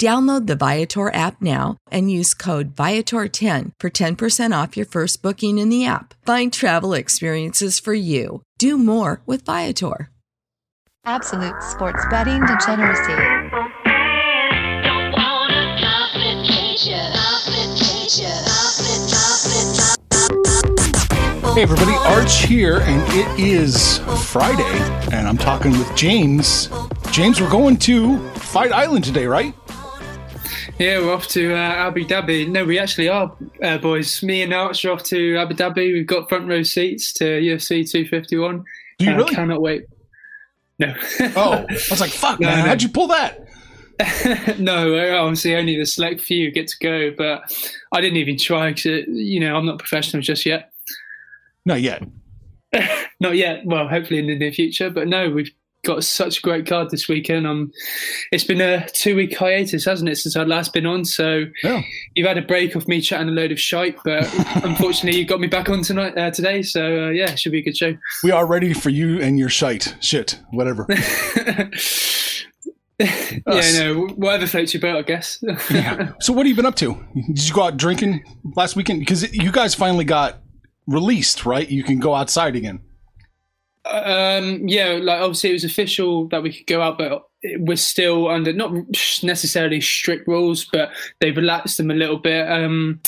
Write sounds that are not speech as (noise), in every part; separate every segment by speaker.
Speaker 1: Download the Viator app now and use code Viator10 for 10% off your first booking in the app. Find travel experiences for you. Do more with Viator.
Speaker 2: Absolute sports betting degeneracy.
Speaker 3: Hey everybody, Arch here, and it is Friday, and I'm talking with James. James, we're going to Fight Island today, right?
Speaker 4: Yeah, we're off to uh, Abu Dhabi. No, we actually are, uh, boys. Me and Arch are off to Abu Dhabi. We've got front row seats to UFC 251.
Speaker 3: Do you
Speaker 4: uh,
Speaker 3: really?
Speaker 4: Cannot wait. No.
Speaker 3: Oh, I was like, fuck, (laughs) man,
Speaker 4: no.
Speaker 3: how'd you pull that? (laughs)
Speaker 4: no, uh, obviously only the select few get to go, but I didn't even try because, you know, I'm not professional just yet.
Speaker 3: Not yet. (laughs)
Speaker 4: Not yet. Well, hopefully in the near future. But no, we've got such a great card this weekend. Um, it's been a two week hiatus, hasn't it, since I'd last been on? So
Speaker 3: Yeah.
Speaker 4: you've had a break of me chatting a load of shite, but (laughs) unfortunately you got me back on tonight uh, today. So uh, yeah, it should be a good show.
Speaker 3: We are ready for you and your shite. Shit, whatever. (laughs)
Speaker 4: yeah, no, whatever floats your boat, I guess.
Speaker 3: yeah. So, what have you been up to? Did you go out drinking last weekend? Because you guys finally got released, right? You can go outside again.
Speaker 4: Um, yeah, like obviously it was official that we could go out, but we're still under not necessarily strict rules, but they've relaxed them a little bit. Um,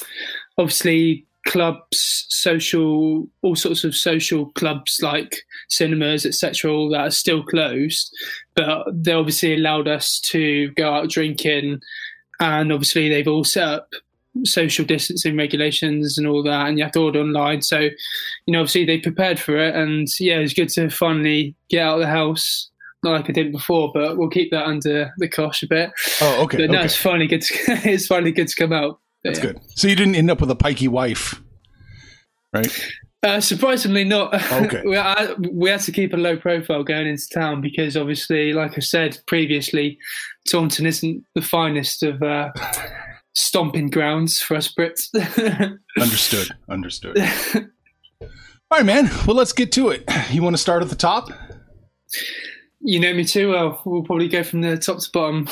Speaker 4: obviously, clubs, social, all sorts of social clubs like cinemas, etc., all that are still closed, but they obviously allowed us to go out drinking, and obviously they've all set up social distancing regulations and all that, and you have to order online. So, you know, obviously they prepared for it, and yeah, it's good to finally get out of the house. Not like I did before, but we'll keep that under the cosh a bit.
Speaker 3: Oh, okay.
Speaker 4: But no,
Speaker 3: okay.
Speaker 4: it's finally good. To, (laughs) it's finally good to come out. But,
Speaker 3: That's
Speaker 4: yeah.
Speaker 3: good. So, you didn't end up with a pikey wife, right?
Speaker 4: Uh, surprisingly, not.
Speaker 3: Okay. (laughs)
Speaker 4: we, I, we had to keep a low profile going into town because, obviously, like I said previously, Taunton isn't the finest of uh, stomping grounds for us Brits. (laughs)
Speaker 3: Understood. Understood. All right, man. Well, let's get to it. You want to start at the top?
Speaker 4: you know me too well. We'll probably go from the top to bottom,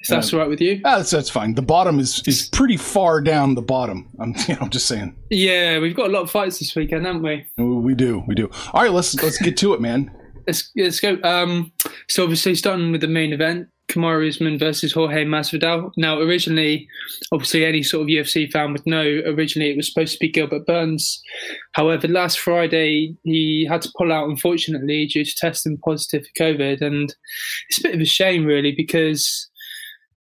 Speaker 4: if that's all right with you.
Speaker 3: Ah, that's, that's fine. The bottom is, is pretty far down the bottom. I'm, (laughs) you know, just saying.
Speaker 4: Yeah, we've got a lot of fights this weekend, haven't we?
Speaker 3: We do. We do. All right, let's let's get to it, man. (laughs)
Speaker 4: Let's let's go. Um, so obviously starting with the main event, Kamaru Usman versus Jorge Masvidal. Now originally, obviously any sort of UFC fan would know. Originally it was supposed to be Gilbert Burns. However, last Friday he had to pull out unfortunately due to testing positive for COVID, and it's a bit of a shame really because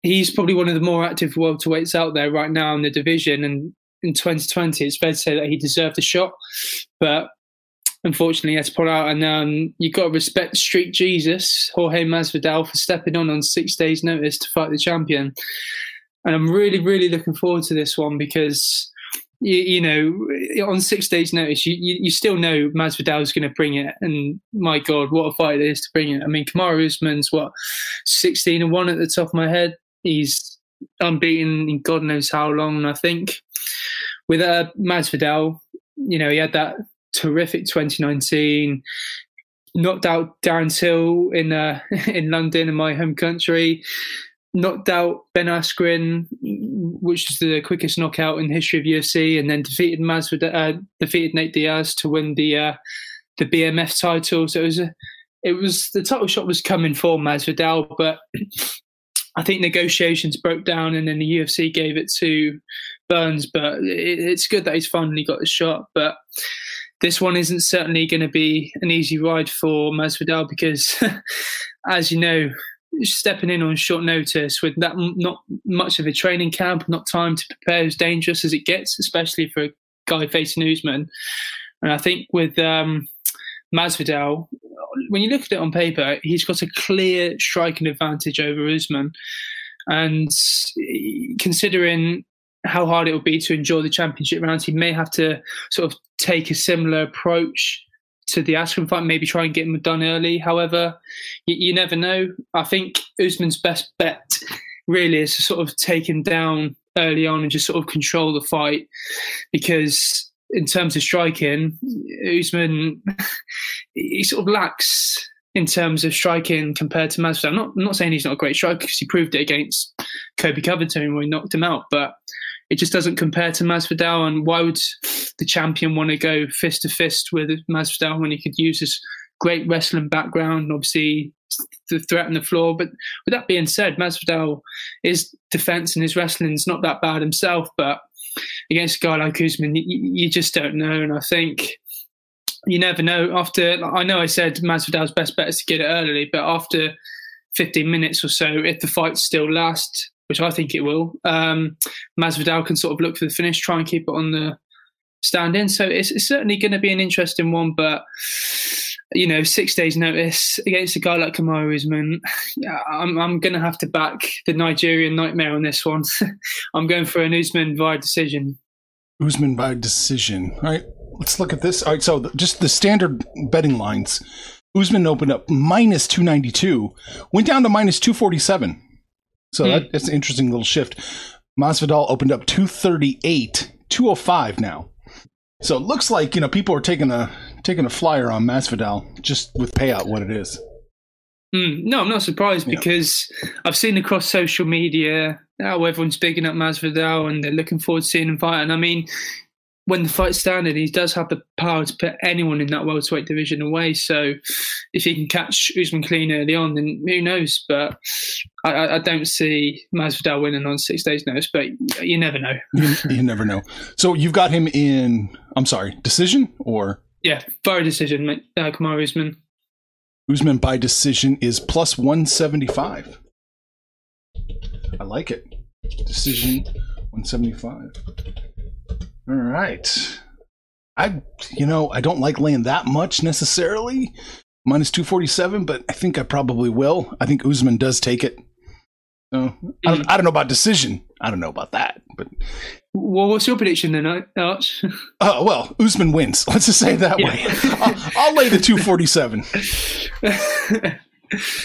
Speaker 4: he's probably one of the more active welterweights out there right now in the division and. In 2020, it's fair to say that he deserved a shot, but unfortunately had to pull out. And um, you've got to respect Street Jesus, Jorge Masvidal, for stepping on on six days' notice to fight the champion. And I'm really, really looking forward to this one because, you, you know, on six days' notice, you, you, you still know Masvidal's going to bring it. And my God, what a fight it is to bring it. I mean, Kamaru Usman's, what, 16 and 1 at the top of my head? He's unbeaten in God knows how long, I think. With uh, Masvidal, you know, he had that terrific 2019. Knocked out Darren Till in uh, (laughs) in London, in my home country. knocked out Ben Askren, which is the quickest knockout in the history of UFC, and then defeated Masvidal, uh, defeated Nate Diaz to win the uh, the BMF title. So it was a, it was the title shot was coming for Masvidal, but (clears throat) I think negotiations broke down, and then the UFC gave it to Burns. But it, it's good that he's finally got the shot, but. This one isn't certainly going to be an easy ride for Masvidal because, (laughs) as you know, stepping in on short notice with that not much of a training camp, not time to prepare, as dangerous as it gets, especially for a guy facing Usman. And I think with um, Masvidal, when you look at it on paper, he's got a clear striking advantage over Usman. And considering how hard it will be to enjoy the championship rounds, he may have to sort of take a similar approach to the Askren fight, maybe try and get him done early. However, you, you, never know. I think Usman's best bet really is to sort of take him down early on and just sort of control the fight because in terms of striking, Usman he sort of lacks in terms of striking compared to Masvidal. I'm not, I'm not saying he's not a great striker because he proved it against Colby Covington when he knocked him out, but it just doesn't compare to Masvidal. And why would the champion want to go fist to fist with Masvidal when he could use his great wrestling background, obviously the threat on the floor. But with that being said, Masvidal, his defense and his wrestling is not that bad himself, but against a guy like Usman, you, you just don't know. And I think you never know. After I know I said Masvidal's best bet is to get it early, but after 15 minutes or so, if the fight still lasts, which I think it will, um, Masvidal can sort of look for the finish, try and keep it on the stand in. So it's, it's certainly going to be an interesting one, but you know, six days notice against a guy like Kamaru Usman, I'm, I'm going to have to back the Nigerian nightmare on this one. (laughs) I'm going for an Usman by decision.
Speaker 3: Usman by decision. All right, let's look at this. All right, so just the standard betting lines. Usman opened up minus 292, went down to minus 247. So hmm. that, that's an interesting little shift. Masvidal opened up 238, 205 now. So it looks like you know people are taking a taking a flyer on Masvidal just with payout what it is.
Speaker 4: Mm, no, I'm not surprised yeah. because I've seen across social media how everyone's bigging up Masvidal and they're looking forward to seeing him fight. And I mean, when the fight's standing, he does have the power to put anyone in that welterweight division away. So if he can catch Usman clean early on, then who knows? But I, I don't see Masvidal winning on six days' notice. But you never know. (laughs)
Speaker 3: you, you, never know. So you've got him in. I'm sorry, decision or
Speaker 4: yeah, by decision, uh, Kamaru Usman.
Speaker 3: Usman by decision is plus one seventy five. I like it. Decision one seventy five. All right. I, you know, I don't like laying that much necessarily, minus 247, but I think I probably will. I think Usman does take it. So I, don't, I don't know about decision. I don't know about that, but.
Speaker 4: Well, what's your prediction then, Arch? (laughs)
Speaker 3: Uh, well, Usman wins. (laughs) Let's just say it that yeah. way. I'll, I'll, lay the 247. (laughs)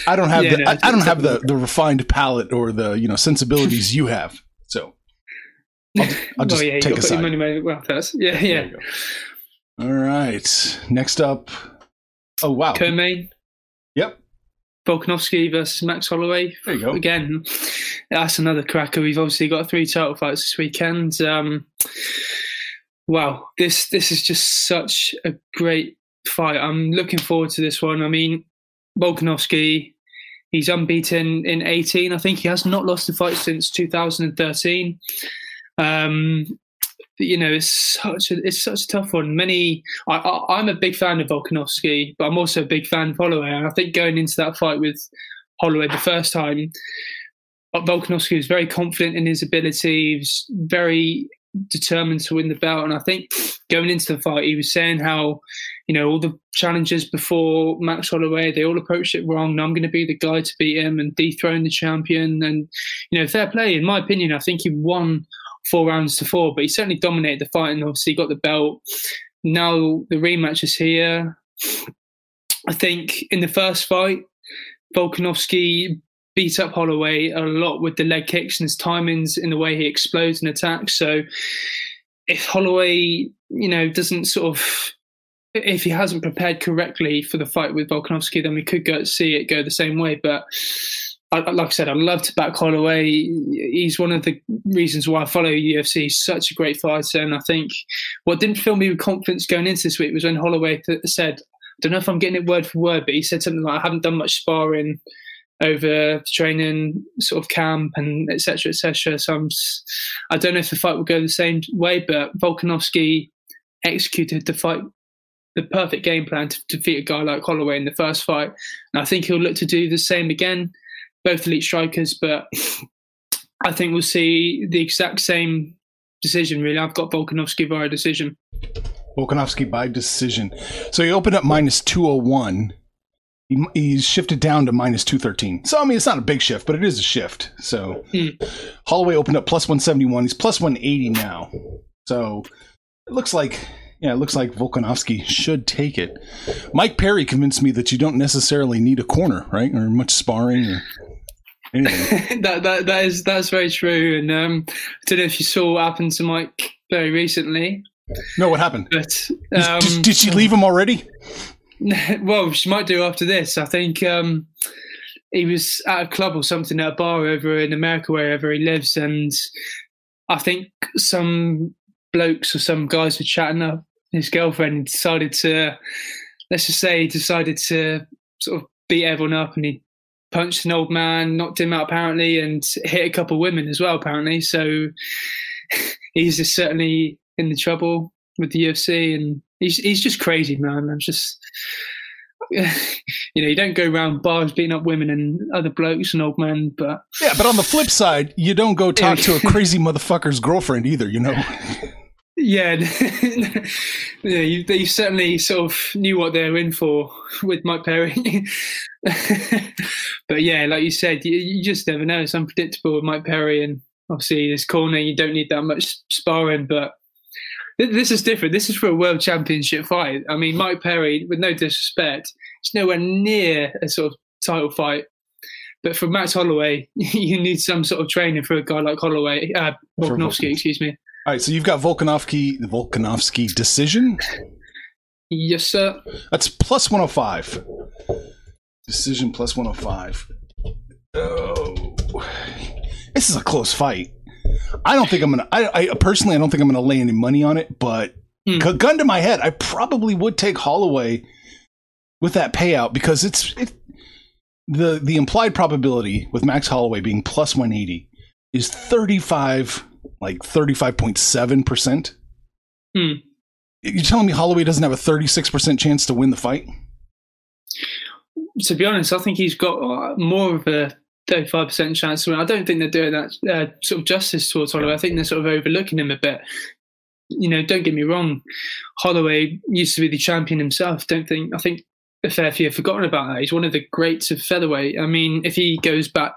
Speaker 3: I don't have yeah, the no, I, I, don't have the, the refined palate or the you know sensibilities you have. So I'll, I'll just (laughs) oh, yeah, take a side. Money, money, well, first.
Speaker 4: Yeah, yeah.
Speaker 3: All right. Next up. Oh wow.
Speaker 4: Co-main.
Speaker 3: Yep.
Speaker 4: Volkanovski versus Max Holloway.
Speaker 3: There you go.
Speaker 4: Again, that's another cracker. We've obviously got three title fights this weekend. Um, wow, this this is just such a great fight. I'm looking forward to this one. I mean, Volkanovski, he's unbeaten in 18. I think he has not lost a fight since 2013. Um, you know, it's such a it's such a tough one. Many, I, am a big fan of Volkanovski, but I'm also a big fan of Holloway. And I think going into that fight with Holloway the first time, Volkanovski was very confident in his ability. He was very determined to win the belt. And I think going into the fight, he was saying how, you know, all the challenges before Max Holloway, they all approached it wrong. And I'm going to be the guy to beat him and dethrone the champion. And, you know, fair play. In my opinion, I think he won four rounds to four, but he certainly dominated the fight and obviously got the belt. Now the rematch is here. I think in the first fight, Volkanovski beat up Holloway a lot with the leg kicks and his timings in the way he explodes and attacks. So if Holloway, you know, doesn't sort of if he hasn't prepared correctly for the fight with Volkanovski, then we could go see it go the same way. But I, like I said, I love to back Holloway. He's one of the reasons why I follow UFC. He's such a great fighter, and I think what didn't fill me with confidence going into this week was when Holloway th- said, "I don't know if I'm getting it word for word, but he said something like, I haven't done much sparring." over training sort of camp and etc etc so I'm, I don't know if the fight will go the same way but Volkanovski executed the fight the perfect game plan to defeat a guy like Holloway in the first fight and I think he'll look to do the same again both elite strikers, but I think we'll see the exact same decision. Really, I've got Volkanovski via decision.
Speaker 3: Volkanovski by decision. So he opened up 201. He, he's shifted down to minus 213. So, I mean, it's not a big shift, but it is a shift. So, mm. Holloway opened up plus 171. He's plus 180 now. So, it looks like, yeah, it looks like Volkanovski should take it. Mike Perry convinced me that you don't necessarily need a corner, right? Or much sparring or (laughs)
Speaker 4: that, that that is that's very true. And um, I don't know if you saw what happened to Mike very recently.
Speaker 3: No, what happened?
Speaker 4: But
Speaker 3: um, did, did, she leave him already? (laughs)
Speaker 4: Well, she might do after this. I think um, he was at a club or something at a bar over in America, wherever he lives, and I think some blokes or some guys were chatting up his girlfriend and decided to, let's just say, he decided to sort of beat everyone up, and he punched an old man, knocked him out apparently, and hit a couple of women as well apparently. So (laughs) he's just certainly in the trouble with the UFC, and he's he's just crazy, man. I'm just. (laughs) You know, you don't go around bars beating up women and other blokes and old men, but
Speaker 3: yeah. But on the flip side, you don't go talk to a (laughs) crazy motherfucker's girlfriend either. You know.
Speaker 4: Yeah, (laughs) yeah, you, you, certainly sort of knew what they were in for with Mike Perry. (laughs) but yeah, like you said, you, you, just never know. It's unpredictable with Mike Perry, and obviously this corner, you don't need that much sparring. But this is different. This is for a world championship fight. I mean, Mike Perry, with no disrespect, it's nowhere near a sort of title fight. But for Max Holloway, (laughs) you need some sort of training for a guy like Holloway, uh, Volkanovski, excuse me.
Speaker 3: All right, so you've got Volkanovski, the Volkanovski decision.
Speaker 4: Yes, sir.
Speaker 3: That's plus 105. Decision plus 105. Oh, this is a close fight. I don't think I'm gonna. I, I personally, I don't think I'm gonna lay any money on it. But mm. gun to my head, I probably would take Holloway with that payout because it's it, the the implied probability with Max Holloway being plus 180 is 35 like 35.7%.
Speaker 4: Hmm.
Speaker 3: You're telling me Holloway doesn't have a 36% chance to win the fight?
Speaker 4: To be honest, I think he's got uh, more of a 35% chance to win. I don't think they're doing that uh, sort of justice towards Holloway. I think they're sort of overlooking him a bit. You know, don't get me wrong. Holloway used to be the champion himself. Don't think, I think a fair few have forgotten about that. He's one of the greats of featherweight. I mean, if he goes back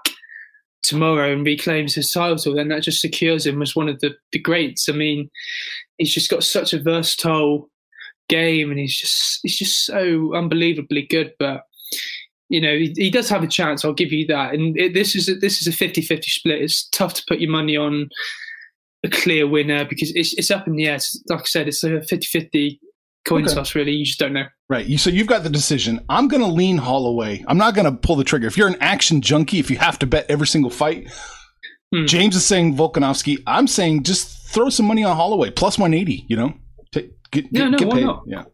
Speaker 4: tomorrow and reclaims his title, then that just secures him as one of the, the greats. I mean, he's just got such a versatile game and he's just he's just so unbelievably good. But you know, he, he does have a chance. I'll give you that. And it, this is a, this is a 50-50 split. It's tough to put your money on a clear winner because it's it's up in the air. Like I said, it's a 50-50 coin okay. toss. Really, you just don't know.
Speaker 3: Right. So you've got the decision. I'm going to lean Holloway. I'm not going to pull the trigger. If you're an action junkie, if you have to bet every single fight, hmm. James is saying Volkanovski. I'm saying just throw some money on Holloway plus 180. You know, get, get,
Speaker 4: yeah, no,
Speaker 3: get
Speaker 4: why paid. Not?
Speaker 3: Yeah.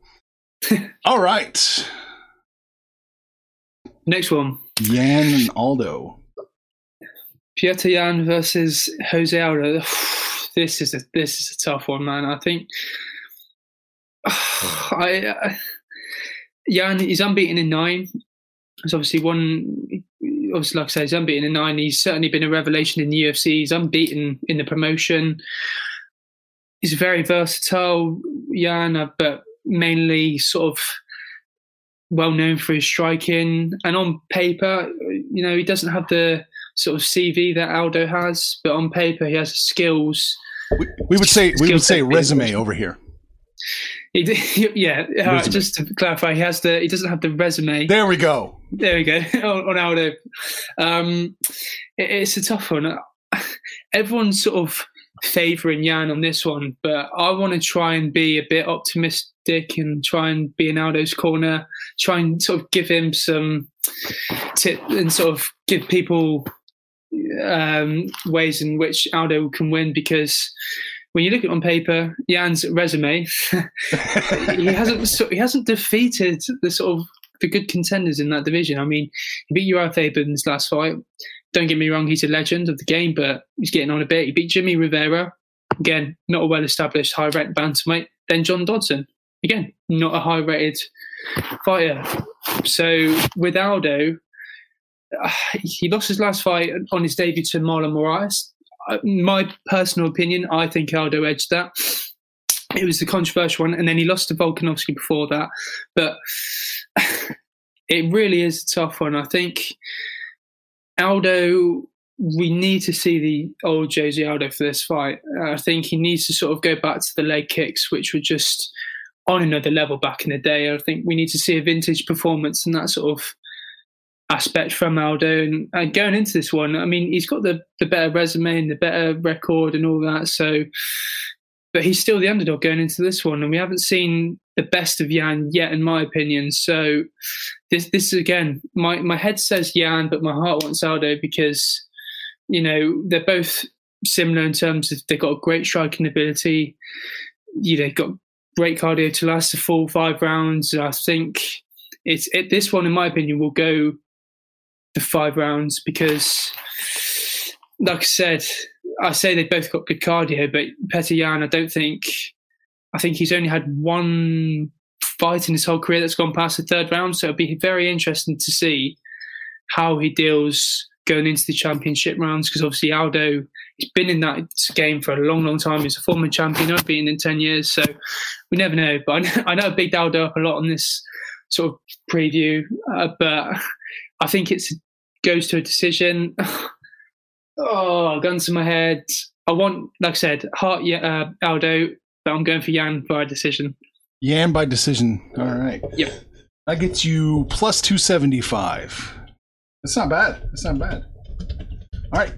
Speaker 3: (laughs) All right.
Speaker 4: Next one.
Speaker 3: Yan and Aldo.
Speaker 4: Petr Yan versus Jose Aldo. (sighs) This is a this is a tough one, man. I think (sighs) I. Uh, Yan, he's unbeaten in nine. He's obviously one. Obviously, like I say, he's unbeaten in nine. He's certainly been a revelation in the UFC. He's unbeaten in the promotion. He's very versatile, Yan, uh, but mainly sort of well known for his striking. And on paper, you know, he doesn't have the sort of CV that Aldo has, but on paper, he has skills.
Speaker 3: We, we would say we would say resume over here.
Speaker 4: He, (laughs) yeah, uh, just to clarify, he has the he doesn't have the resume.
Speaker 3: There we go.
Speaker 4: There we go (laughs) on, on Aldo. Um, it, it's a tough one. (laughs) Everyone's sort of favouring Yan on this one, but I want to try and be a bit optimistic and try and be in Aldo's corner. Try and sort of give him some tip and sort of give people um, ways in which Aldo can win because when you look at it on paper, Yan's resume, (laughs) he hasn't he hasn't defeated the sort of the good contenders in that division. I mean, he beat Urijah Faber in his last fight. Don't get me wrong, he's a legend of the game, but he's getting on a bit. He beat Jimmy Rivera, again, not a well established high ranked bantamweight. Then John Dodson, again, not a high rated fighter. So with Aldo, uh, he lost his last fight on his debut to Marlon Moraes. Uh, my personal opinion, I think Aldo edged that. It was the controversial one, and then he lost to Volkanovski before that. But (laughs) it really is a tough one. I think Aldo, we need to see the old Jose Aldo for this fight. I think he needs to sort of go back to the leg kicks, which were just on another level back in the day. I think we need to see a vintage performance and that sort of aspect from Aldo. And, uh, and going into this one, I mean, he's got the, the better resume and the better record and all that. So, but he's still the underdog going into this one, and we haven't seen the best of Yan yet, in my opinion. So, this this again, my my head says Yan, but my heart wants Aldo because you know they're both similar in terms of they've got a great striking ability. You know, they've got great cardio to last the full five rounds. I think it's it, this one, in my opinion, will go the five rounds because, like I said, I say they both got good cardio, but Petr Yan, I don't think. I think he's only had one fight in his whole career that's gone past the third round. So it'll be very interesting to see how he deals going into the championship rounds because obviously Aldo he's been in that game for a long, long time. He's a former champion. I've been in ten years, so we never know. But I (laughs) know I bigged Aldo up a lot on this sort of preview, uh, but I think it goes to a decision. (sighs) oh, guns to my head. I want, like I said, heart uh, Aldo, but I'm going for Yan by decision.
Speaker 3: Yan by decision. All right.
Speaker 4: Yep.
Speaker 3: That gets you plus 275. That's not bad. That's not bad. All right.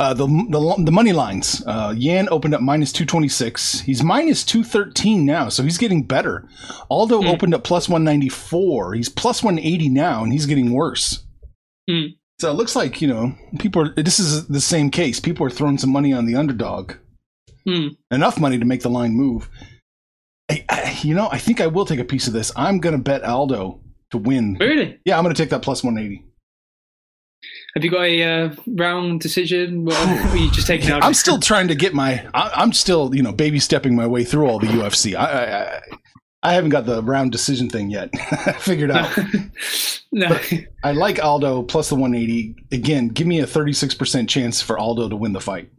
Speaker 3: Uh, the, the the money lines. Uh, Yan opened up minus 226. He's minus 213 now, so he's getting better. Aldo mm. opened up plus 194. He's plus 180 now, and he's getting worse.
Speaker 4: Mm.
Speaker 3: So it looks like, you know, people are, this is the same case. People are throwing some money on the underdog.
Speaker 4: Mm.
Speaker 3: Enough money to make the line move. I, I, you know, I think I will take a piece of this. I'm going to bet Aldo to win.
Speaker 4: Really?
Speaker 3: Yeah, I'm going to take that plus 180.
Speaker 4: Have you got a uh, round decision? Or are you just taking out?
Speaker 3: I'm still trying to get my. I, am still, you know, baby stepping my way through all the UFC. I, I, I haven't got the round decision thing yet (laughs) figured out. (laughs)
Speaker 4: no.
Speaker 3: But I like Aldo plus the 180. Again, give me a 36% chance for Aldo to win the fight.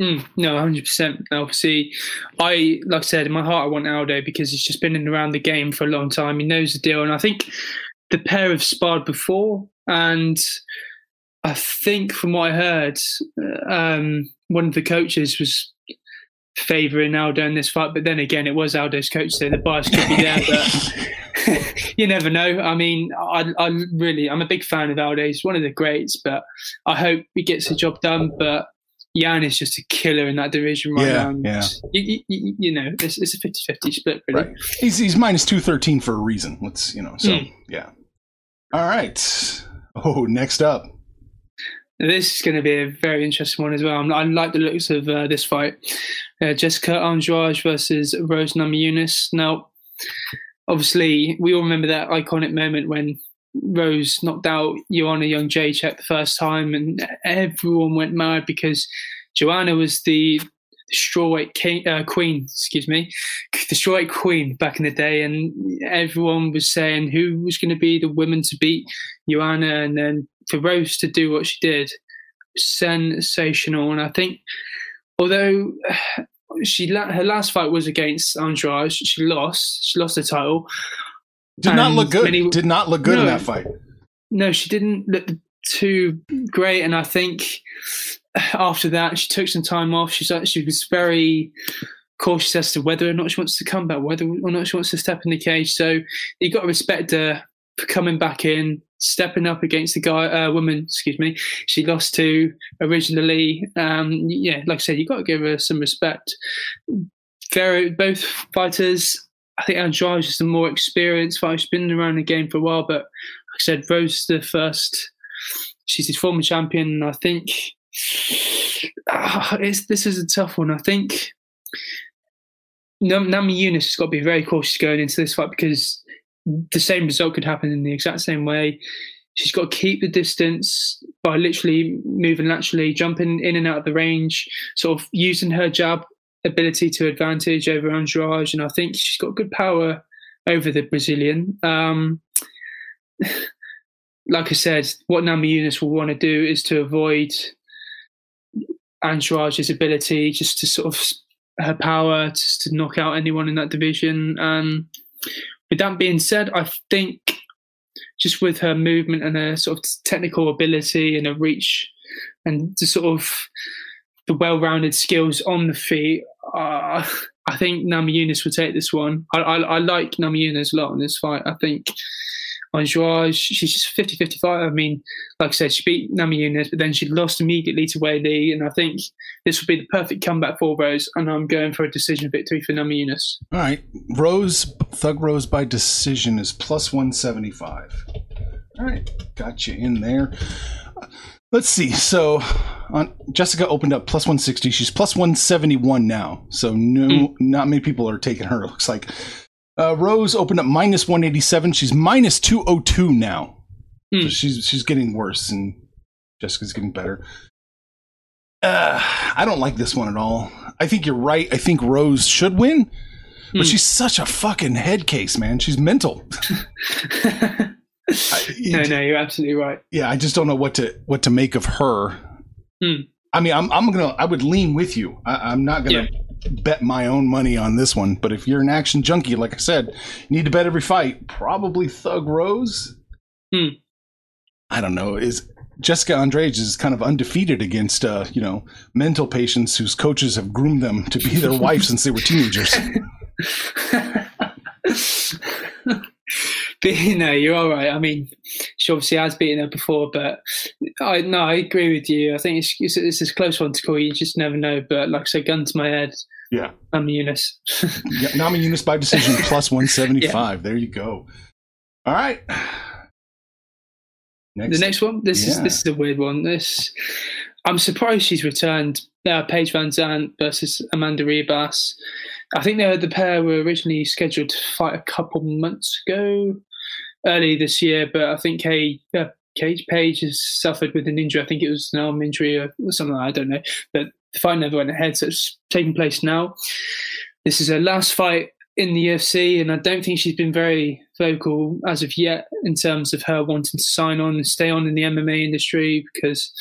Speaker 4: Mm, no, 100%. Obviously, I, like I said, in my heart, I want Aldo because he's just been in around the game for a long time. He knows the deal. And I think the pair have sparred before. And I think from what I heard, um, one of the coaches was favouring Aldo in this fight. But then again, it was Aldo's coach, so the bias could be there. But (laughs) you never know. I mean, I, I really, I'm a big fan of Aldo. He's one of the greats, but I hope he gets the job done. But Yan is just a killer in that division right
Speaker 3: yeah,
Speaker 4: now.
Speaker 3: Yeah.
Speaker 4: You, you, you, know, it's, it's a 50 50 split, really.
Speaker 3: Right. He's, he's minus 213 for a reason. Let's, you know, so mm. yeah. All right. Oh, next up.
Speaker 4: This is going to be a very interesting one as well. I like the looks of uh, this fight. Uh, Jessica Andrade versus Rose Namajunas. Now, obviously, we all remember that iconic moment when Rose knocked out Joanna Jędrzejczyk the first time, and everyone went mad because Joanna was the strawweight king, uh, queen, excuse me, the strawweight queen back in the day, and everyone was saying who was going to be the woman to beat Joanna, and then for Rose to do what she did, sensational. And I think, although (sighs) she her last fight was against Andrade, she lost. She lost the title.
Speaker 3: Did not look good. Many, did not look good no, in that fight.
Speaker 4: No, she didn't look too great, and I think after that she took some time off. She's she was very cautious as to whether or not she wants to come back, whether or not she wants to step in the cage. So you got to respect her for coming back in, stepping up against the guy, uh, woman, excuse me, she lost to originally. Um, yeah, like I said, you got to give her some respect. Very, both fighters. I think Andrade is the more experienced fighter. She's been around the game for a while, but I said, Rose the first. She's his former champion. I think uh, this is a tough one. I think Namajunas has got to be very cautious going into this fight because the same result could happen in the exact same way. She's got to keep the distance by literally moving laterally, jumping in and out of the range, sort of using her jab ability to advantage over Andrade. And I think she's got good power over the Brazilian. Um, (sighs) like I said, what Namajunas will want to do is to avoid Andrade's ability just to sort of her power just to knock out anyone in that division. Um, with that being said, I think just with her movement and her sort of technical ability and her reach and the sort of the well-rounded skills on the feet, uh, I think Namajunas will take this one. I, I, I like Namajunas a lot in this fight. I think Andrade, she's just 50 55. I mean, like I said, she beat Namajunas, but then she lost immediately to Wei Li. And I think this would be the perfect comeback for Rose. And I'm going for a decision victory for Namajunas.
Speaker 3: All right. Rose, Thug Rose by decision is plus 175. All right. Got you in there. Let's see. So on, Jessica opened up plus 160. She's plus 171 now. So no, mm. not many people are taking her. It looks like uh, Rose opened up minus 187. She's minus 202 now. Hmm. So she's she's getting worse, and Jessica's getting better. Uh, I don't like this one at all. I think you're right. I think Rose should win, but hmm. she's such a fucking head case, man. She's mental. (laughs)
Speaker 4: I, no, no, you're absolutely right.
Speaker 3: Yeah, I just don't know what to what to make of her. Hmm. I mean, I'm I'm gonna I would lean with you. I, am not gonna yeah bet my own money on this one. But if you're an action junkie, like I said, you need to bet every fight. Probably Thug Rose.
Speaker 4: Hmm.
Speaker 3: I don't know. Is Jessica Andrade is kind of undefeated against uh, you know mental patients whose coaches have groomed them to be their (laughs) wife since they were teenagers. (laughs) (laughs)
Speaker 4: but you know, you're all right. I mean, she obviously has beaten her before, but I no, I agree with you. I think it's it's, it's a close one to call. You just never know. But like I said, gun to my head.
Speaker 3: Yeah,
Speaker 4: Namajunas. (laughs)
Speaker 3: yeah, Namajunas by decision (laughs) plus one seventy five. Yeah. There you go. All right.
Speaker 4: Next. The next one. This yeah. is this is a weird one. This I'm surprised she's returned. Uh, Paige VanZant versus Amanda Ribas. I think the the pair were originally scheduled to fight a couple months ago, early this year, but I think Kay, uh, Cage Page has suffered with an injury. I think it was an arm injury or something. I don't know, but the fight never went ahead, so it's taking place now. This is her last fight in the UFC, and I don't think she's been very vocal as of yet in terms of her wanting to sign on and stay on in the MMA industry because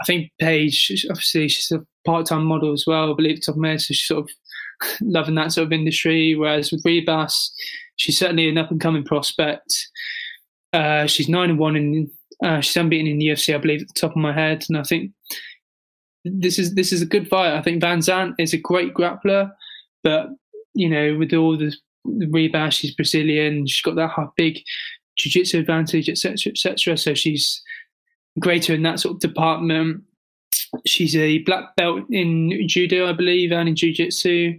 Speaker 4: I think Paige, obviously, she's a part-time model as well. I believe top my so she's sort of loving that sort of industry. Whereas with Ribas, she's certainly an up-and-coming prospect. Uh, she's nine and one in. Uh, she's unbeaten in the UFC, I believe, at the top of my head, and I think this is this is a good fight. I think Van Zant is a great grappler, but you know, with all the, the Ribas, she's Brazilian. She's got that big jiu-jitsu advantage, etc., etc. So she's greater in that sort of department. She's a black belt in judo, I believe, and in jiu-jitsu.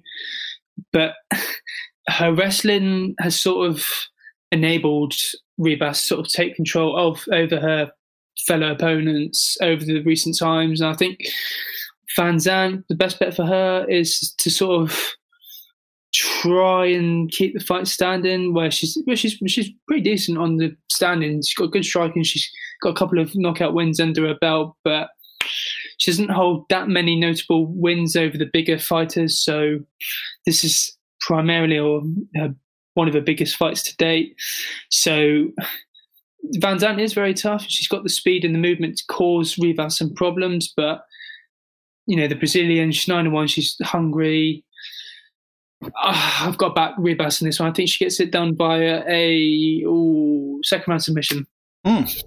Speaker 4: But (laughs) her wrestling has sort of enabled Ribas sort of take control of over her fellow opponents over the recent times. And I think VanZant, the best bet for her is to sort of try and keep the fight standing. Where she's where she's she's pretty decent on the standing. She's got good striking. She's got a couple of knockout wins under her belt, but she doesn't hold that many notable wins over the bigger fighters. So this is primarily or her, one of her biggest fights to date. So VanZant is very tough. She's got the speed and the movement to cause Ribas some problems, but you know the Brazilian, she's nine and one. She's hungry. Uh, I've got back Ribas in this one. I think she gets it done by a, a ooh, second round submission.
Speaker 3: Mm.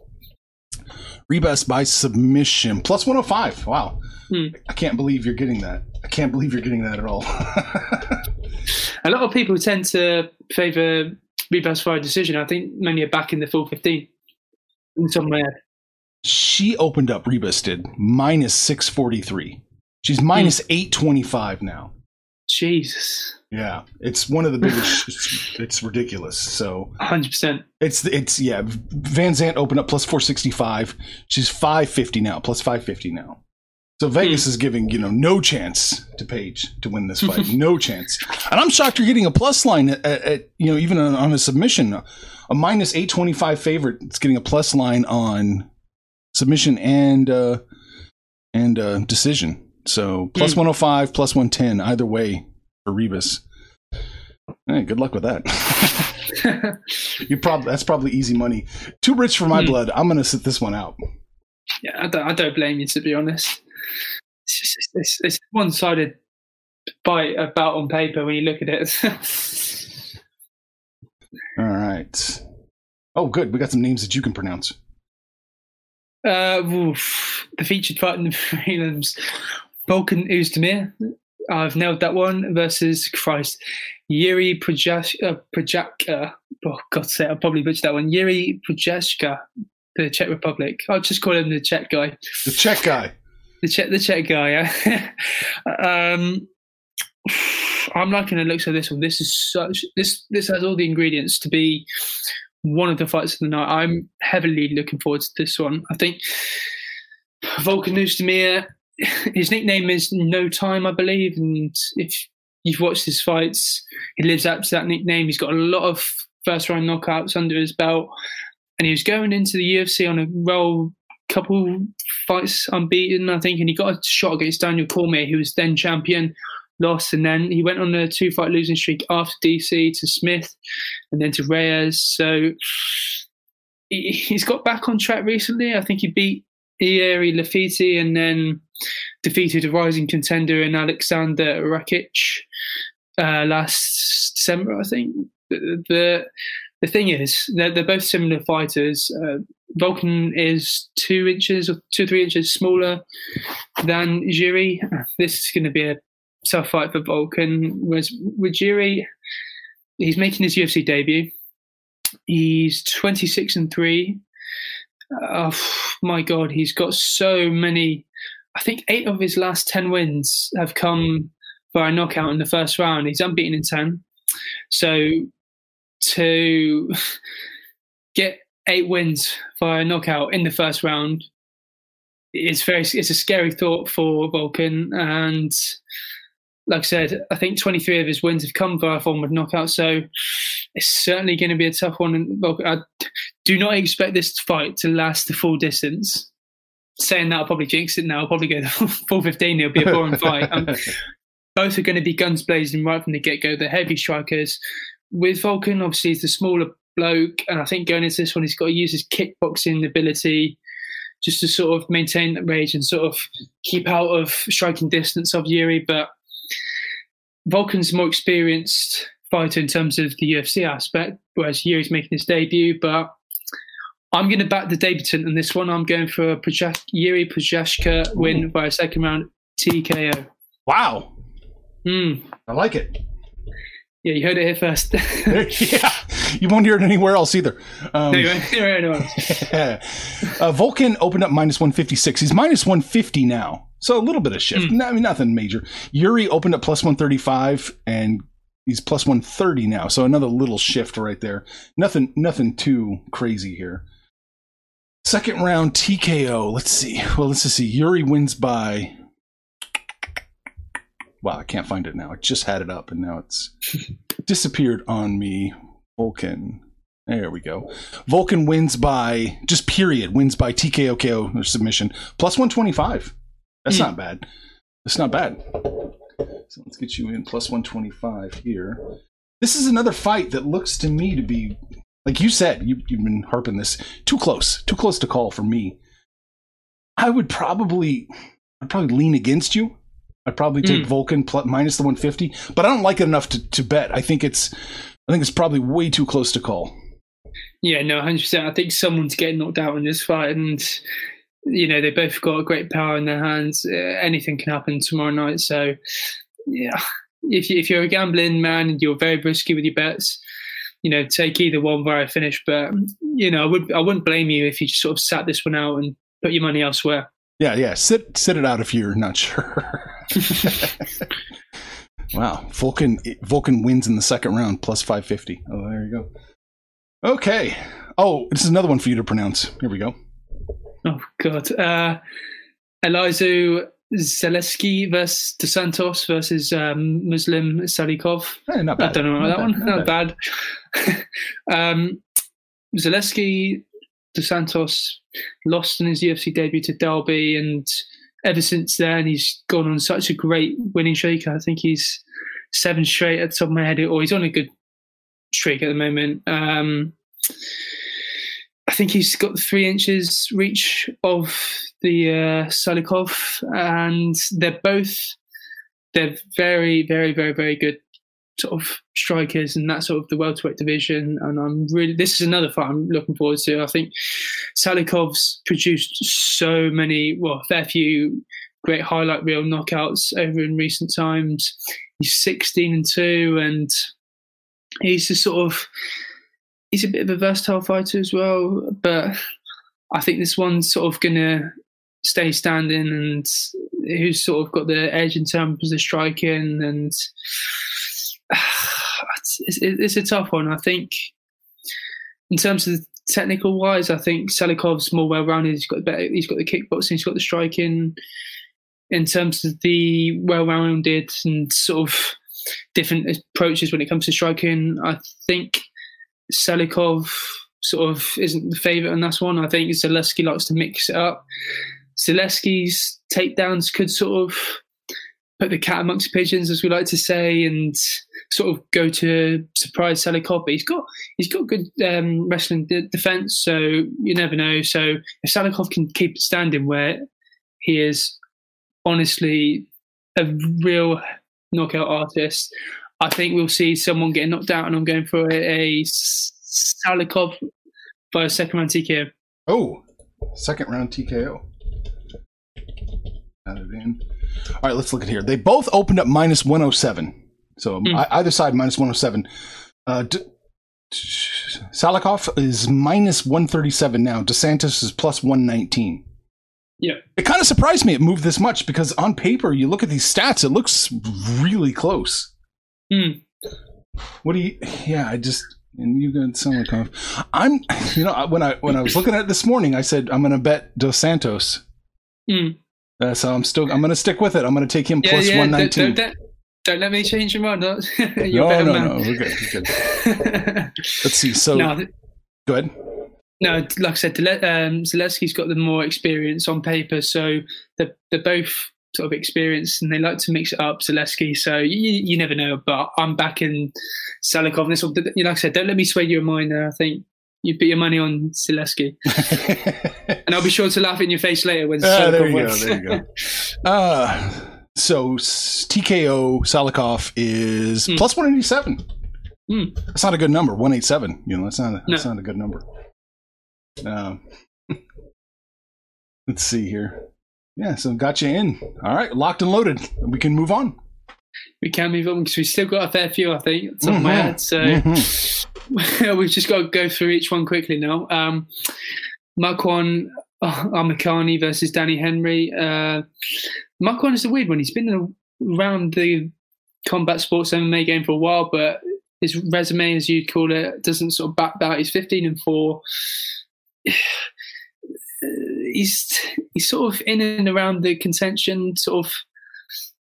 Speaker 3: Ribas by submission plus 105. Wow.
Speaker 4: Mm.
Speaker 3: I can't believe you're getting that. I can't believe you're getting that at all. (laughs)
Speaker 4: a lot of people tend to favour Ribas by decision. I think many are back in the full 15 in some way.
Speaker 3: She opened up, Ribas did, minus 643. She's minus mm. 825 now.
Speaker 4: Jesus.
Speaker 3: Yeah, it's one of the biggest. it's, it's ridiculous. So
Speaker 4: 100%.
Speaker 3: it's it's yeah. Van Zant opened up plus four sixty five. She's five fifty now, plus five fifty now. So Vegas is giving you know no chance to Paige to win this fight, no (laughs) chance. And I'm shocked you're getting a plus line at, at, you know even on, on a submission, a minus eight twenty five favorite. It's getting a plus line on submission and uh and uh decision. So plus
Speaker 4: Hmm.
Speaker 3: 105, plus 110, either way for Ribas. Hey, good luck with that. (laughs) you probably that's probably easy money. Too rich for my
Speaker 4: Hmm.
Speaker 3: blood. I'm gonna sit this one out.
Speaker 4: yeah, I don't, I don't blame you, to be honest. It's, just, it's, it's one sided fight about on paper when you look at it. (laughs)
Speaker 3: All right. Oh, good. We got some names that you can pronounce.
Speaker 4: Uh, oof. the featured part in the prelims, Volkan Oezdemir. I've nailed that one versus Christ Yuri Projash- uh. Oh, God's sake, I'll probably butcher that one. Yuri Prochazka, the Czech Republic. I'll just call him the Czech guy.
Speaker 3: The Czech guy.
Speaker 4: The Czech, the Czech guy. Yeah. (laughs) um, I'm liking the looks of this one. This is such. This this has all the ingredients to be one of the fights of the night. I'm heavily looking forward to this one. I think Volkan Oezdemir, (laughs) his nickname is No Time, I believe, and if you've watched his fights, he lives up to that nickname. He's got a lot of first round knockouts under his belt, and he was going into the UFC on a roll, couple fights unbeaten, I think, and he got a shot against Daniel Cormier, who was then champion. Lost and then he went on a two fight losing streak after DC to Smith and then to Reyes. So he, he's got back on track recently. I think he beat Ilir Latifi and then defeated a rising contender in Alexander Rakic uh, last December, I think. The, the thing is, they're, they're both similar fighters. Uh, Volkan is two inches or two three inches smaller than Jiri. This is going to be a tough fight for Volkan. Whereas with Jiri, he's making his UFC debut. He's 26 and 3. Oh, my God, he's got so many. I think eight of his last 10 wins have come by a knockout in the first round. He's unbeaten in 10. So to (laughs) get eight wins via knockout in the first round is very it's a scary thought for Volkan and like I said, I think 23 of his wins have come via form of knockout, so it's certainly going to be a tough one. I do not expect this fight to last the full distance. Saying that, I'll probably jinx it now. I'll probably go (laughs) full 15. It'll be a boring (laughs) fight. Um, both are going to be guns blazing right from the get go. The heavy strikers. With Volkan, obviously, he's the smaller bloke, and I think going into this one, he's got to use his kickboxing ability just to sort of maintain that rage and sort of keep out of striking distance of Yuri. But Volkan's a more experienced fighter in terms of the UFC aspect, whereas Yuri's making his debut. But I'm going to back the debutant on this one. I'm going for a Yuri Prochazka win by a second round TKO.
Speaker 3: Wow.
Speaker 4: Hmm.
Speaker 3: I like it.
Speaker 4: Yeah, you heard it here first. (laughs) (laughs)
Speaker 3: yeah. You won't hear it anywhere else either. Um,
Speaker 4: anyway, anyway, (laughs)
Speaker 3: uh, Volkan opened up minus 156. He's minus 150 now. So a little bit of shift. No, I mean, nothing major. Yuri opened up plus 135 and he's plus 130 now. So another little shift right there. Nothing, nothing too crazy here. Second round TKO. Let's see. Well, let's just see. Yuri wins by. Wow, I can't find it now. I just had it up and now it's (laughs) disappeared on me. Volkan. There we go. Volkan wins by just period wins by TKO KO or submission plus 125. That's
Speaker 4: Hmm.
Speaker 3: not bad. That's not bad. So let's get you in plus 125 here. This is another fight that looks to me to be like you said, you, you've been harping this too close, too close to call for me. I would probably, I'd probably lean against you. I'd probably take
Speaker 4: Mm.
Speaker 3: Volkan plus, minus the 150, but I don't like it enough to, to bet. I think it's, I think it's probably way too close to call.
Speaker 4: Yeah, no, hundred percent. I think someone's getting knocked out in this fight, and you know they both got great power in their hands. Uh, anything can happen tomorrow night. So, yeah, if you, if you're a gambling man and you're very risky with your bets, you know, take either one where I finish. But you know, I would I wouldn't blame you if you just sort of sat this one out and put your money elsewhere.
Speaker 3: Yeah, yeah. Sit sit it out if you're not sure. (laughs) Wow, Volkan Volkan wins in the second round, plus five fifty. Oh, there you go. Okay. Oh, this is another one for you to pronounce. Here we go.
Speaker 4: Oh God, uh, Elizeu Zaleski versus Dos Santos versus um, Muslim
Speaker 3: Salikhov. Not bad.
Speaker 4: I don't know about that
Speaker 3: Not
Speaker 4: one.
Speaker 3: bad,
Speaker 4: Not bad. (laughs) um, Zaleski Dos Santos lost in his UFC debut to Dalby, and ever since then he's gone on such a great winning streak. I think he's seven straight at the top of my head, or he's on a good streak at the moment. Um, I think he's got three inches reach of the uh, Salikhov, and they're both they're very, very, very, very good sort of strikers and that sort of the welterweight division. And I'm really this is another fight I'm looking forward to. I think Salikhov's produced so many, well, fair few great highlight reel knockouts over in recent times. He's 16 and two, and he's a sort of he's a bit of a versatile fighter as well. But I think this one's sort of gonna stay standing and who's sort of got the edge in terms of striking and (sighs) it's, it's a tough one. I think in terms of technical wise, I think Salikhov's more well rounded. He's got better. He's got the kickboxing. He's got the striking. In terms of the well rounded and sort of different approaches when it comes to striking, I think Salikhov sort of isn't the favourite on this one. I think Zaleski likes to mix it up. Zaleski's takedowns could sort of put the cat amongst pigeons, as we like to say, and sort of go to surprise Salikhov. But he's got he's got good um, wrestling de- defense, so you never know. So if Salikhov can keep standing where he is, honestly, a real knockout artist, I think we'll see someone getting knocked out, and I'm going for a, a Salikhov by a second round TKO.
Speaker 3: Oh, second round TKO. It in. All right, let's look at here. They both opened up minus 107. So
Speaker 4: Hmm.
Speaker 3: I- either side minus 107. Uh, D- Salikhov is minus 137 now. Dos Santos is plus 119.
Speaker 4: Yeah.
Speaker 3: It kind of surprised me it moved this much because on paper, you look at these stats, it looks really close.
Speaker 4: Hmm.
Speaker 3: What do you? Yeah, I just and you got Salikhov. I'm, (laughs) you know, when I when I was looking at it this morning, I said I'm going to bet Dos Santos.
Speaker 4: Hmm.
Speaker 3: Uh, so I'm still I'm going to stick with it. I'm going to take him plus
Speaker 4: don't,
Speaker 3: 119.
Speaker 4: don't, don't, don't let me change your mind.
Speaker 3: No, (laughs) no,
Speaker 4: man.
Speaker 3: no, we're good. We're good. (laughs) Let's see. So
Speaker 4: no,
Speaker 3: go ahead.
Speaker 4: no, like I said, um, Zaleski's got the more experience on paper, so they're, they're both sort of experienced and they like to mix it up, Zaleski. So you, you never know, but I'm backing Salikhov. This know, like I said, don't let me sway your mind there. I think you put your money on Zaleski. (laughs) and I'll be sure to laugh in your face later when
Speaker 3: Ah, there you go. There you go. Uh, so TKO Salikhov is
Speaker 4: Hmm.
Speaker 3: plus 187.
Speaker 4: Hmm.
Speaker 3: That's not a good number. 187. You know, that's not a, that's
Speaker 4: No.
Speaker 3: not a good number. Um, (laughs) let's see here. Yeah, so got you in. All right, locked and loaded. We can move on.
Speaker 4: we can move on because we've still got a fair few, I think, top of my head. So
Speaker 3: Mhm. (laughs)
Speaker 4: we've just got to go through each one quickly now. Um, Makwan Amirkhani versus Danny Henry. Uh, Marquand is a weird one. He's been around the combat sports MMA game for a while, but his resume, as you'd call it, doesn't sort of back that. He's 15 and 4. (sighs) He's he's sort of in and around the contention, sort of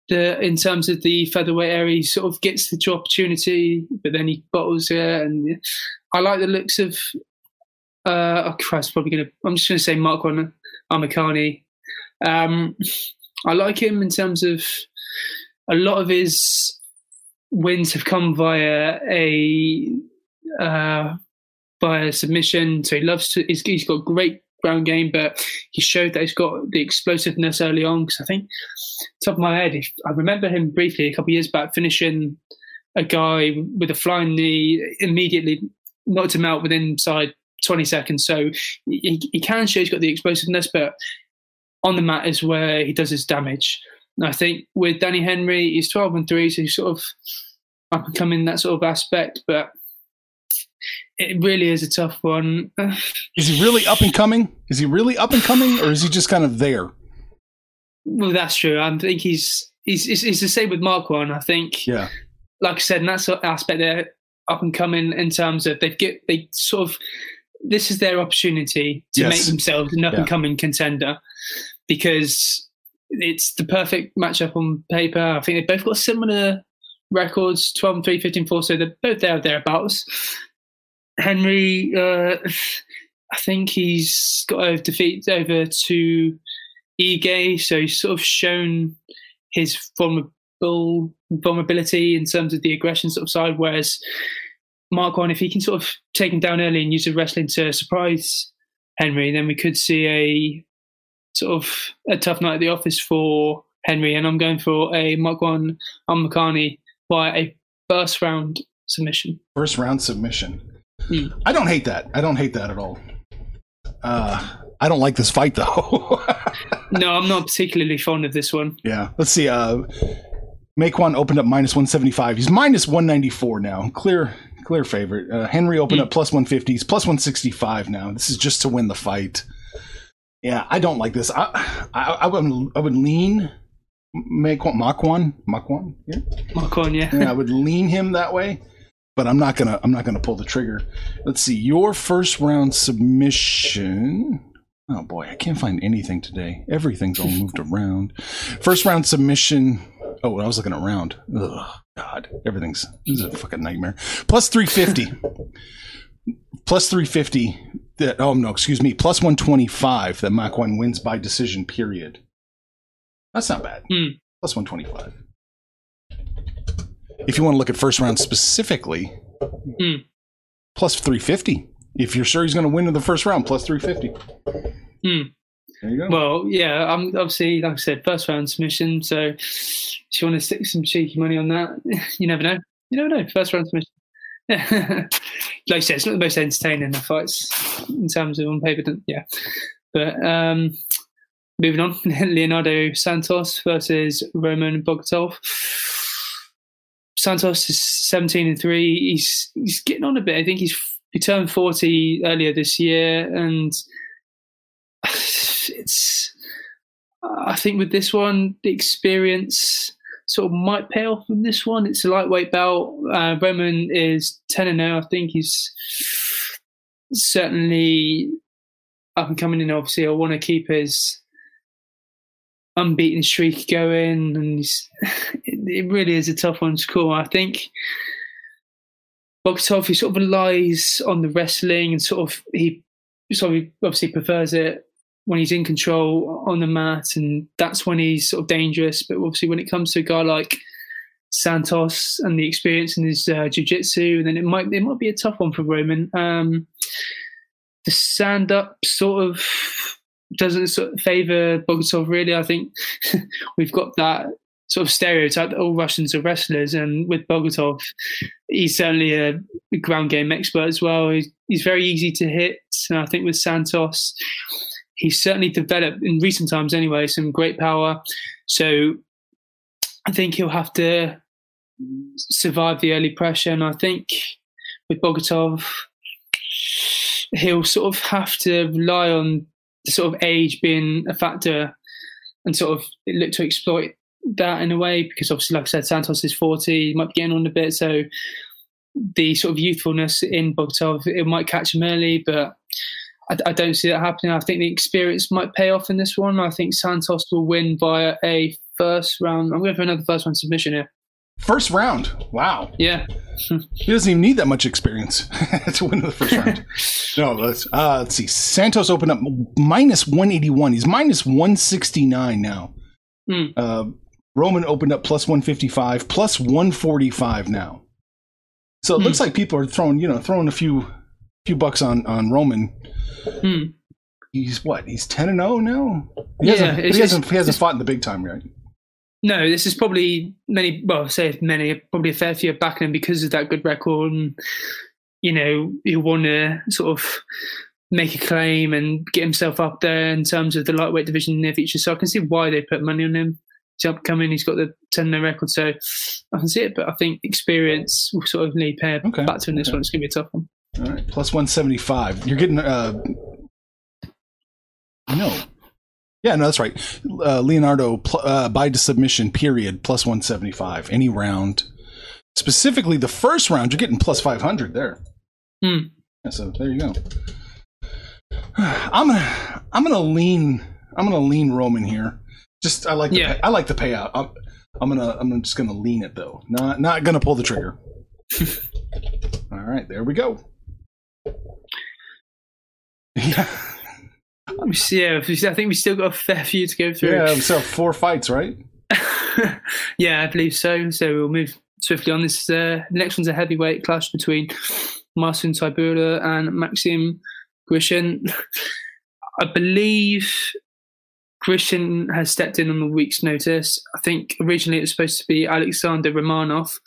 Speaker 4: the in terms of the featherweight area. He sort of gets the opportunity, but then he bottles it. And I like the looks of. Uh, oh Christ, probably gonna. I'm just gonna say Mark Amakani. Um, I like him in terms of a lot of his wins have come via a uh, via submission. So he loves to. He's, he's got great ground game, but he showed that he's got the explosiveness early on. Because I think, top of my head, I remember him briefly a couple of years back finishing a guy with a flying knee immediately knocked him out within inside 20 seconds. So he, he can show he's got the explosiveness, but on the mat is where he does his damage. And I think with Danny Henry, he's 12 and 3, so he's sort of up and coming in that sort of aspect, but it really is a tough one.
Speaker 3: Is he really up and coming? Is he really up and coming, or is he just kind of there?
Speaker 4: Well, that's true. I think he's he's, it's, the same with Mark one. I think,
Speaker 3: Yeah.
Speaker 4: like I said, in that sort of aspect, they're up and coming in terms of they get they sort of this is their opportunity to
Speaker 3: Yes.
Speaker 4: make themselves an up and coming contender because it's the perfect matchup on paper. I think they've both got similar records 12 3 15 4 so they're both there or thereabouts. Henry, uh, I think he's got a defeat over to Ige, so he's sort of shown his vulnerable vulnerability in terms of the aggression sort of side, whereas Mark one, if he can sort of take him down early and use the wrestling to surprise Henry, then we could see a sort of a tough night at the office for Henry. And I'm going for a Mark one on Makani by a first round submission.
Speaker 3: First round submission.
Speaker 4: Hmm.
Speaker 3: I don't hate that. I don't hate that at all. Uh, I don't like this fight (laughs) though.
Speaker 4: No, I'm not particularly fond of this one.
Speaker 3: yeah. Let's see. Uh, Makwan opened up minus 175. He's minus 194 now. Clear, clear favorite. Uh, Henry opened
Speaker 4: Hmm.
Speaker 3: up plus 150. He's plus 165 now. This is just to win the fight. Yeah, I don't like this. I, I, I would, I would lean Makwan, Makwan, Makwan. Yeah.
Speaker 4: One, yeah.
Speaker 3: yeah, I would lean him that way, but I'm not gonna. I'm not gonna pull the trigger. Let's see. Your first round submission. Oh boy, I can't find anything today. Everything's all moved (laughs) around. First round submission. Oh, I was looking around. Ugh, God, everything's this is a fucking nightmare. Plus three fifty. (laughs) plus three fifty. That oh no, excuse me. Plus one twenty five. That Makwan wins by decision. Period. That's not bad.
Speaker 4: Hmm.
Speaker 3: Plus one twenty five. If you want to look at first round specifically,
Speaker 4: Hmm.
Speaker 3: plus 350. If you're sure he's going to win in the first round, plus 350.
Speaker 4: Hmm.
Speaker 3: There you go.
Speaker 4: Well, yeah, I'm obviously, like I said, first round submission. So if you want to stick some cheeky money on that, (laughs) you never know. You never know. First round submission. (laughs) like I said, it's not the most entertaining of fights in terms of on paper. Yeah. But um, moving on, (laughs) Leonardo Santos versus Roman Bogatov. Santos is 17 and 3. He's he's getting on a bit. I think he's he turned 40 earlier this year and (sighs) it's I think with this one the experience sort of might pay off in this one. It's a lightweight belt. Uh, Roman is 10 and 0. I think he's certainly up and coming in. Obviously, I want to keep his unbeaten streak going, and (laughs) it, really is a tough one to call. I think Bogatov he sort of relies on the wrestling and sort of he sort of obviously prefers it when he's in control on the mat, and that's when he's sort of dangerous. But obviously, when it comes to a guy like Santos and the experience in his uh, jiu-jitsu, then it might it might be a tough one for Roman. Um, the stand up sort of doesn't sort of favor Bogatov really. I think (laughs) we've got that sort of stereotype that all Russians are wrestlers, and with Bogatov, he's certainly a ground game expert as well. He's, he's very easy to hit, and I think with Santos, he's certainly developed in recent times anyway some great power. So I think he'll have to survive the early pressure, and I think with Bogotov, he'll sort of have to rely on sort of age being a factor and sort of look to exploit that in a way because obviously like I said Santos is 40 he might be getting on a bit so the sort of youthfulness in Bogatov it might catch him early but I, I don't see that happening. I think the experience might pay off in this one. I think Santos will win via a first round. I'm going for another first round submission here
Speaker 3: First round. Wow.
Speaker 4: yeah (laughs)
Speaker 3: He doesn't even need that much experience (laughs) to win the first round. (laughs) No, let's uh, let's see. Santos opened up minus 181. He's minus 169 now.
Speaker 4: Hmm.
Speaker 3: Uh, Roman opened up plus 155, plus 145 now. So it
Speaker 4: Hmm.
Speaker 3: looks like people are throwing, you know, throwing a few few bucks on on Roman.
Speaker 4: Hmm.
Speaker 3: He's what? He's 10 and 0 now. He
Speaker 4: Yeah,
Speaker 3: hasn't, he hasn't, he hasn't fought in the big time, right?
Speaker 4: No, this is probably many. Well, I say many, probably a fair few backing him because of that good record, and you know, he'll want to sort of make a claim and get himself up there in terms of the lightweight division in the future. So I can see why they put money on him. He's upcoming. He's got the ten no record, so I can see it. But I think experience will sort of need pay
Speaker 3: Okay,
Speaker 4: back to in this
Speaker 3: okay.
Speaker 4: one. It's going to be a tough one.
Speaker 3: All right, plus 175. You're getting uh no. Yeah, no, that's right. Uh, Leonardo pl- uh, by submission, period, plus 175. Any round. Specifically, the first round, you're getting plus 500 there.
Speaker 4: Hmm.
Speaker 3: Yeah, so there you go. I'm gonna, I'm gonna lean, I'm gonna lean Roman here. Just, I like, the
Speaker 4: Yeah.
Speaker 3: pay, I like the payout. I'm, I'm gonna, I'm just gonna lean it though. Not, not gonna pull the trigger. (laughs) All right, there we go. (laughs) Yeah,
Speaker 4: Yeah, I think we still got a fair few to go through.
Speaker 3: yeah. So four fights, right? (laughs)
Speaker 4: yeah, I believe so. So we'll move swiftly on. This uh, next one's a heavyweight clash between Marcin Tybura and Maxim Grishin. (laughs) I believe Grishin has stepped in on a week's notice. I think originally it was supposed to be Alexander Romanov,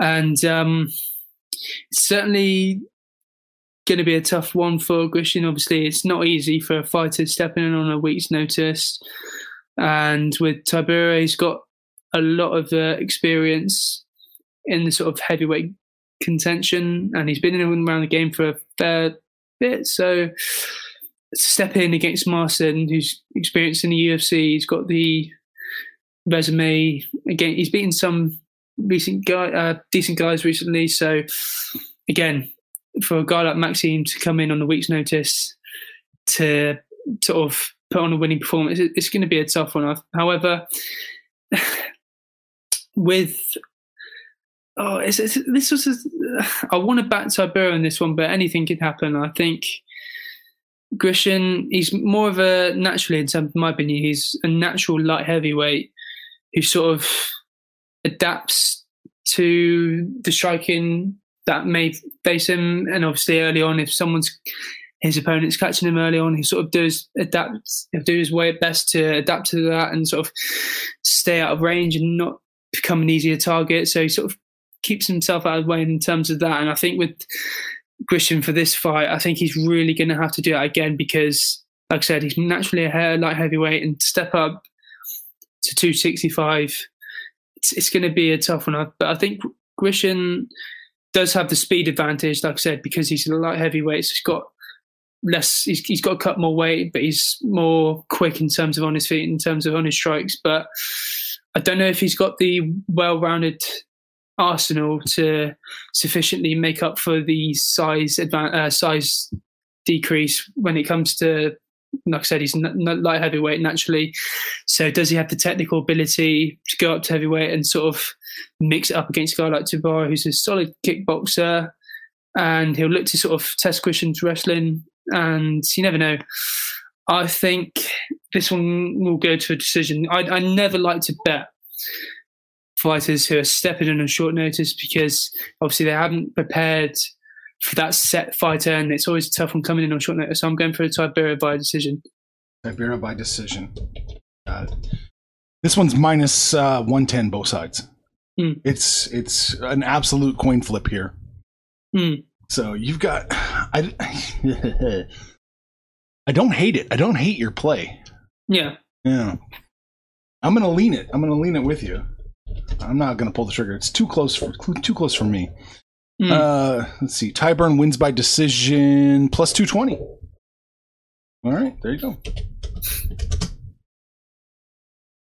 Speaker 4: and um, certainly going to be a tough one for Grishin. Obviously, it's not easy for a fighter stepping in on a week's notice. And with Tybura, he's got a lot of uh, experience in the sort of heavyweight contention, and he's been in and around the game for a fair bit. So, step in against Marcin, who's experienced in the UFC, he's got the resume. Again, he's beaten some recent guy, uh, decent guys recently. So, again, for a guy like Maxime to come in on a week's notice to sort of put on a winning performance, it- it's going to be a tough one. However, (sighs) with oh, it's, it's, this was a, (sighs) I want to back Tybura in this one, but anything could happen. I think Grishin, he's more of a naturally, in terms of my opinion, he's a natural light heavyweight who sort of adapts to the striking that may face him. And obviously, early on, if someone's his opponent's catching him early on, he sort of does adapt, do his way best to adapt to that and sort of stay out of range and not become an easier target. So he sort of keeps himself out of the way in terms of that. And I think with Grishin for this fight, I think he's really going to have to do that again because, like I said, he's naturally a hair light heavyweight and step up to 265. It's, it's going to be a tough one. But I think Grishin does have the speed advantage, like I said, because he's a light heavyweight. So he's got less, he's, he's got to cut more weight, but he's more quick in terms of on his feet, in terms of on his strikes. But I don't know if he's got the well rounded arsenal to sufficiently make up for the size advan- uh, size decrease when it comes to like I said, he's n- n- light heavyweight naturally. So does he have the technical ability to go up to heavyweight and sort of mix it up against a guy like Tybura, who's a solid kickboxer, and he'll look to sort of test Grishin's wrestling, and you never know. I think this one will go to a decision. I, I never like to bet fighters who are stepping in on short notice because obviously they haven't prepared for that set fighter, and it's always tough on coming in on short notice. So I'm going for a by decision.
Speaker 3: Tybura by decision. It. This one's minus uh, 110 both sides.
Speaker 4: Hmm.
Speaker 3: It's it's an absolute coin flip here.
Speaker 4: Hmm.
Speaker 3: So you've got I (laughs) I don't hate it. I don't hate your play.
Speaker 4: Yeah.
Speaker 3: Yeah. I'm gonna lean it. I'm gonna lean it with you. I'm not gonna pull the trigger. It's too close for too close for me.
Speaker 4: Hmm.
Speaker 3: Uh, let's see. Tybura wins by decision plus 220. All right, there you go.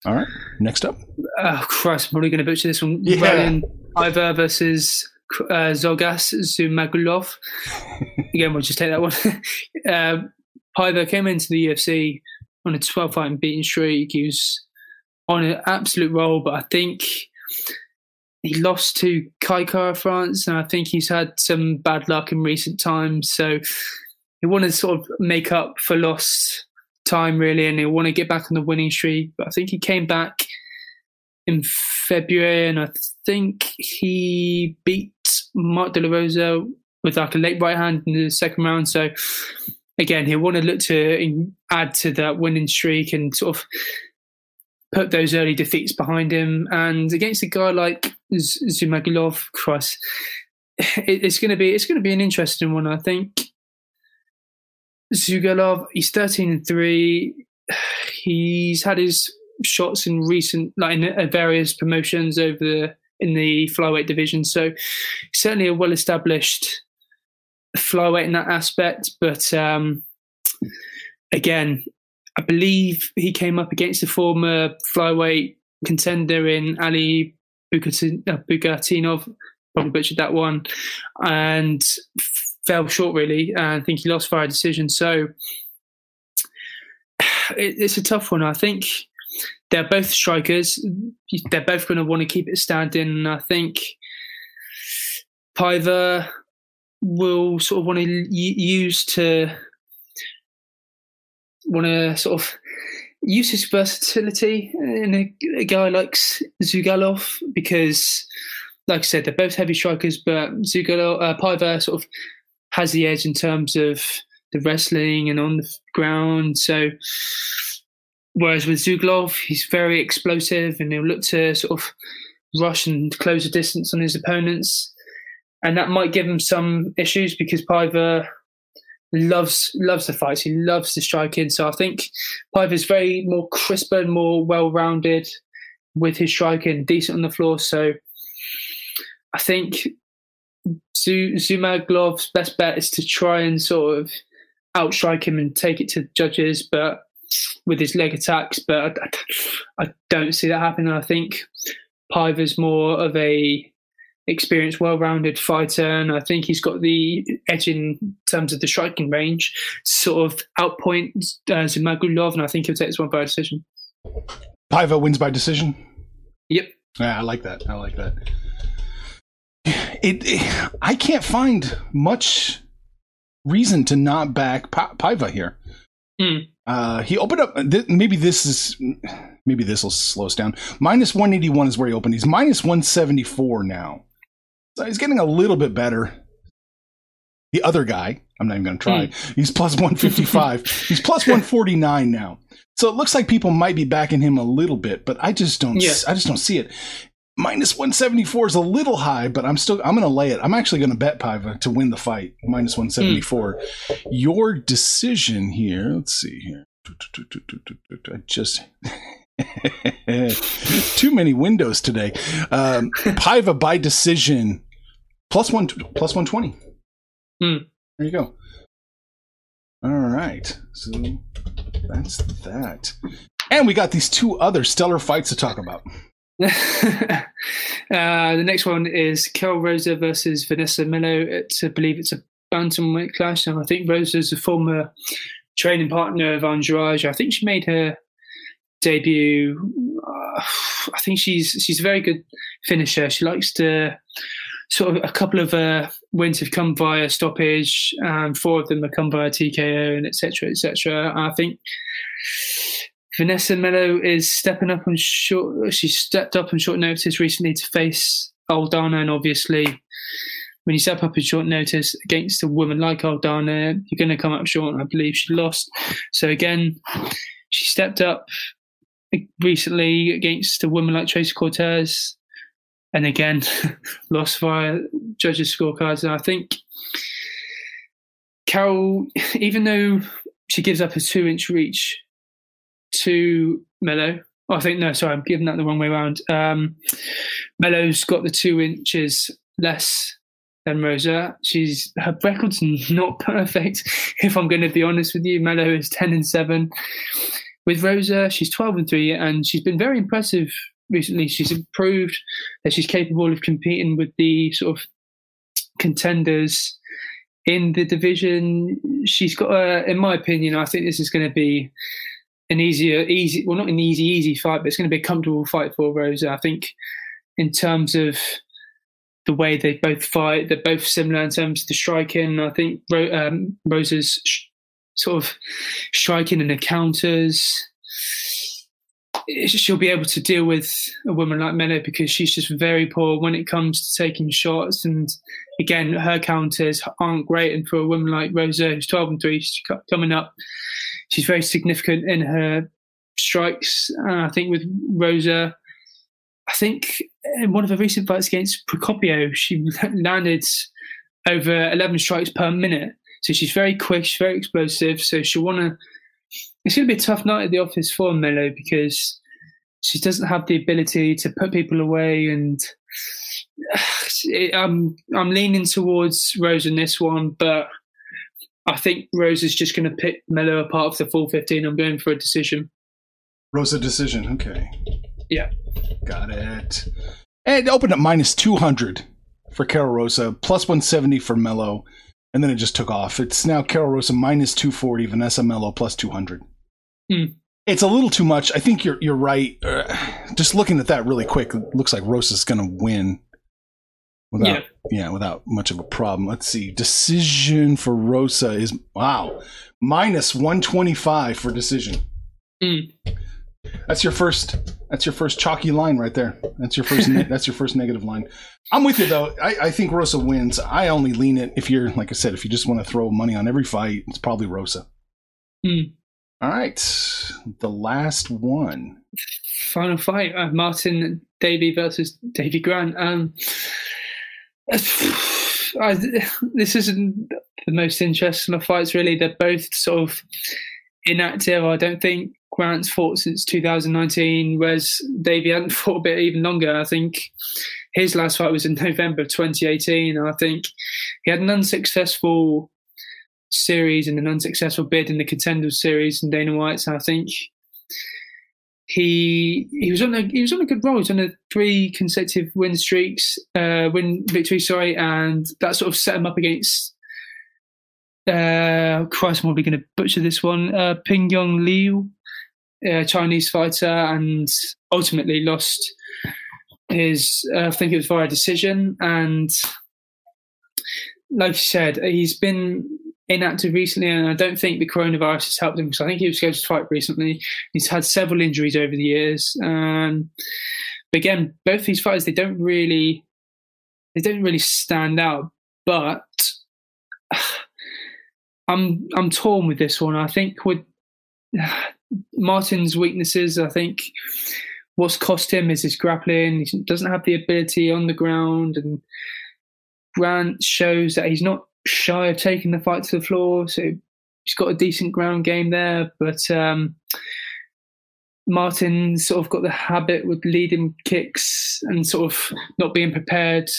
Speaker 3: All right, next up.
Speaker 4: oh Christ, I'm probably going to butcher this one.
Speaker 3: Yeah.
Speaker 4: Raulian Paiva versus uh, Zhalgas Zhumagulov. Again, we'll just take that one. (laughs) uh, Paiva came into the UFC on a 12 fight and beating streak. He was on an absolute roll, but I think he lost to Kai Kara-France, and I think he's had some bad luck in recent times. So he wanted to sort of make up for lost time, really, and he'll want to get back on the winning streak. But I think he came back in February, and I think he beat Mark De La Rosa with like a late right hand in the second round. So again, he'll want to look to add to that winning streak and sort of put those early defeats behind him. And against a guy like Z- Zhumagulov, Christ, it's going to be it's going to be an interesting one. I think Zugalov, he's thirteen and three. He's had his shots in recent, like in uh, various promotions over the in the flyweight division. So certainly a well established flyweight in that aspect. But um, again, I believe he came up against the former flyweight contender in Ali Bagautinov, probably butchered that one, and fell short really. And I think he lost via decision. So (sighs) it, it's a tough one. I think they're both strikers. They're both going to want to keep it standing. And I think Paiva will sort of want to use to want to sort of use his versatility in a, a, guy like Zugalov because, like I said, they're both heavy strikers, but Zhugalov, uh, Paiva sort of has the edge in terms of the wrestling and on the ground. So, whereas with Zhugalov, he's very explosive and he'll look to sort of rush and close the distance on his opponents. And that might give him some issues because Paiva loves loves the fights. He loves the striking. So I think is very more crisper and more well rounded with his striking, decent on the floor. So I think Zhumagulov best bet is to try and sort of outstrike him and take it to the judges, but with his leg attacks. But I, I don't see that happening. I think Paiva's more of a experienced, well-rounded fighter, and I think he's got the edge in terms of the striking range, sort of outpoint uh, Zhumagulov, and I think he'll take this one by decision.
Speaker 3: Paiva wins by decision.
Speaker 4: Yep.
Speaker 3: Yeah, I like that. I like that. It, it I can't find much reason to not back pa- Paiva here.
Speaker 4: Mm.
Speaker 3: Uh, he opened up. Th- maybe this is maybe this will slow us down. Minus one eighty one is where he opened. He's minus one seventy four now. So he's getting a little bit better. The other guy, I'm not even going to try. Mm. He's plus 155. (laughs) he's plus 149 now. So it looks like people might be backing him a little bit, but I just don't. Yeah. I just don't see it. Minus 174 is a little high, but I'm still. I'm going to lay it. I'm actually going to bet Paiva to win the fight. Minus 174. Mm. Your decision here. Let's see here. I just (laughs) too many windows today. Um, Paiva by decision plus one plus one twenty.
Speaker 4: Hmm.
Speaker 3: There you go. All right, so that's that, and we got these two other stellar fights to talk about. (laughs)
Speaker 4: uh, the next one is Karol Rosa versus Vanessa Melo. It's, I believe it's a bantamweight clash, and I think Rosa's a former training partner of Andrade. I think she made her debut. Uh, I think she's she's a very good finisher. She likes to sort of a couple of uh, wins have come via stoppage, and four of them have come via TKO, and etc. etc. I think Vanessa Melo is stepping up on short. She stepped up on short notice recently to face Aldana, and obviously, when you step up on short notice against a woman like Aldana, you're going to come up short. I believe she lost. So again, she stepped up recently against a woman like Tracy Cortez and again (laughs) lost via judges' scorecards. And I think Karol, even though she gives up a two-inch reach to Melo, oh, I think no, sorry, I'm giving that the wrong way around. Um, Melo's got the two inches less than Rosa. She's her record's not (laughs) perfect. If I'm going to be honest with you, Melo is ten and seven. With Rosa, she's twelve and three, and she's been very impressive recently. She's improved that she's capable of competing with the sort of contenders in the division. She's got, a, in my opinion, I think this is going to be an easier, easy, well, not an easy, easy fight, but it's going to be a comfortable fight for Rosa. I think in terms of the way they both fight, they're both similar in terms of the striking. I think um, Rosa's sh- sort of striking and the counters she'll be able to deal with a woman like Melo because she's just very poor when it comes to taking shots. And again, her counters aren't great. And for a woman like Rosa, who's 12 and 3, she's coming up, she's very significant in her strikes. And I think with Rosa, I think in one of her recent fights against Procopio, she (laughs) landed over 11 strikes per minute. So she's very quick, she's very explosive. So she'll want to it's going to be a tough night at the office for Melo because she doesn't have the ability to put people away, and (sighs) I'm I'm leaning towards Rose in this one, but I think Rose is just going to pick Melo apart for the full 15. I'm going for a decision.
Speaker 3: Rosa decision. Okay.
Speaker 4: Yeah.
Speaker 3: Got it. And it opened up minus 200 for Karol Rosa, plus 170 for Melo, and then it just took off. It's now Karol Rosa minus 240, Vanessa Melo plus 200.
Speaker 4: Hmm.
Speaker 3: It's a little too much. I think you're you're right. Uh, just looking at that really quick, it looks like Rosa's going to win without
Speaker 4: Yeah.
Speaker 3: yeah, without much of a problem. Let's see. Decision for Rosa is wow, minus 125 for decision.
Speaker 4: Mm.
Speaker 3: That's your first. That's your first chalky line right there. That's your first. ne- (laughs) that's your first negative line. I'm with you though. I, I think Rosa wins. I only lean it if you're like I said. If you just want to throw money on every fight, it's probably Rosa.
Speaker 4: Hmm.
Speaker 3: All right, the last one.
Speaker 4: Final fight: uh, Martin Davy versus Davey Grant. Um, (sighs) I, this isn't the most interesting of fights, really. They're both sort of inactive. I don't think Grant's fought since 2019, whereas Davy hadn't (laughs) fought a bit even longer. I think his last fight was in November of 2018. And I think he had an unsuccessful series and an unsuccessful bid in the Contenders series in Dana White's. I think he he was on a he was on a good roll. He was on a three consecutive win streaks, uh, win victory, sorry, and that sort of set him up against. Uh, Christ, I'm probably going to butcher this one. Uh, Ping Yong Liu, a Chinese fighter, and ultimately lost his. Uh, I think it was via decision, and like you said, he's been inactive recently, and I don't think the coronavirus has helped him because I think he was scheduled to fight recently. He's had several injuries over the years. Um, but again, both these fighters they don't really they don't really stand out. But (sighs) I'm I'm torn with this one. I think with (sighs) Martin's weaknesses, I think what's cost him is his grappling. He doesn't have the ability on the ground, and Grant shows that he's not shy of taking the fight to the floor. So he's got a decent Grant game there, but um, Martin sort of got the habit with leading kicks and sort of not being prepared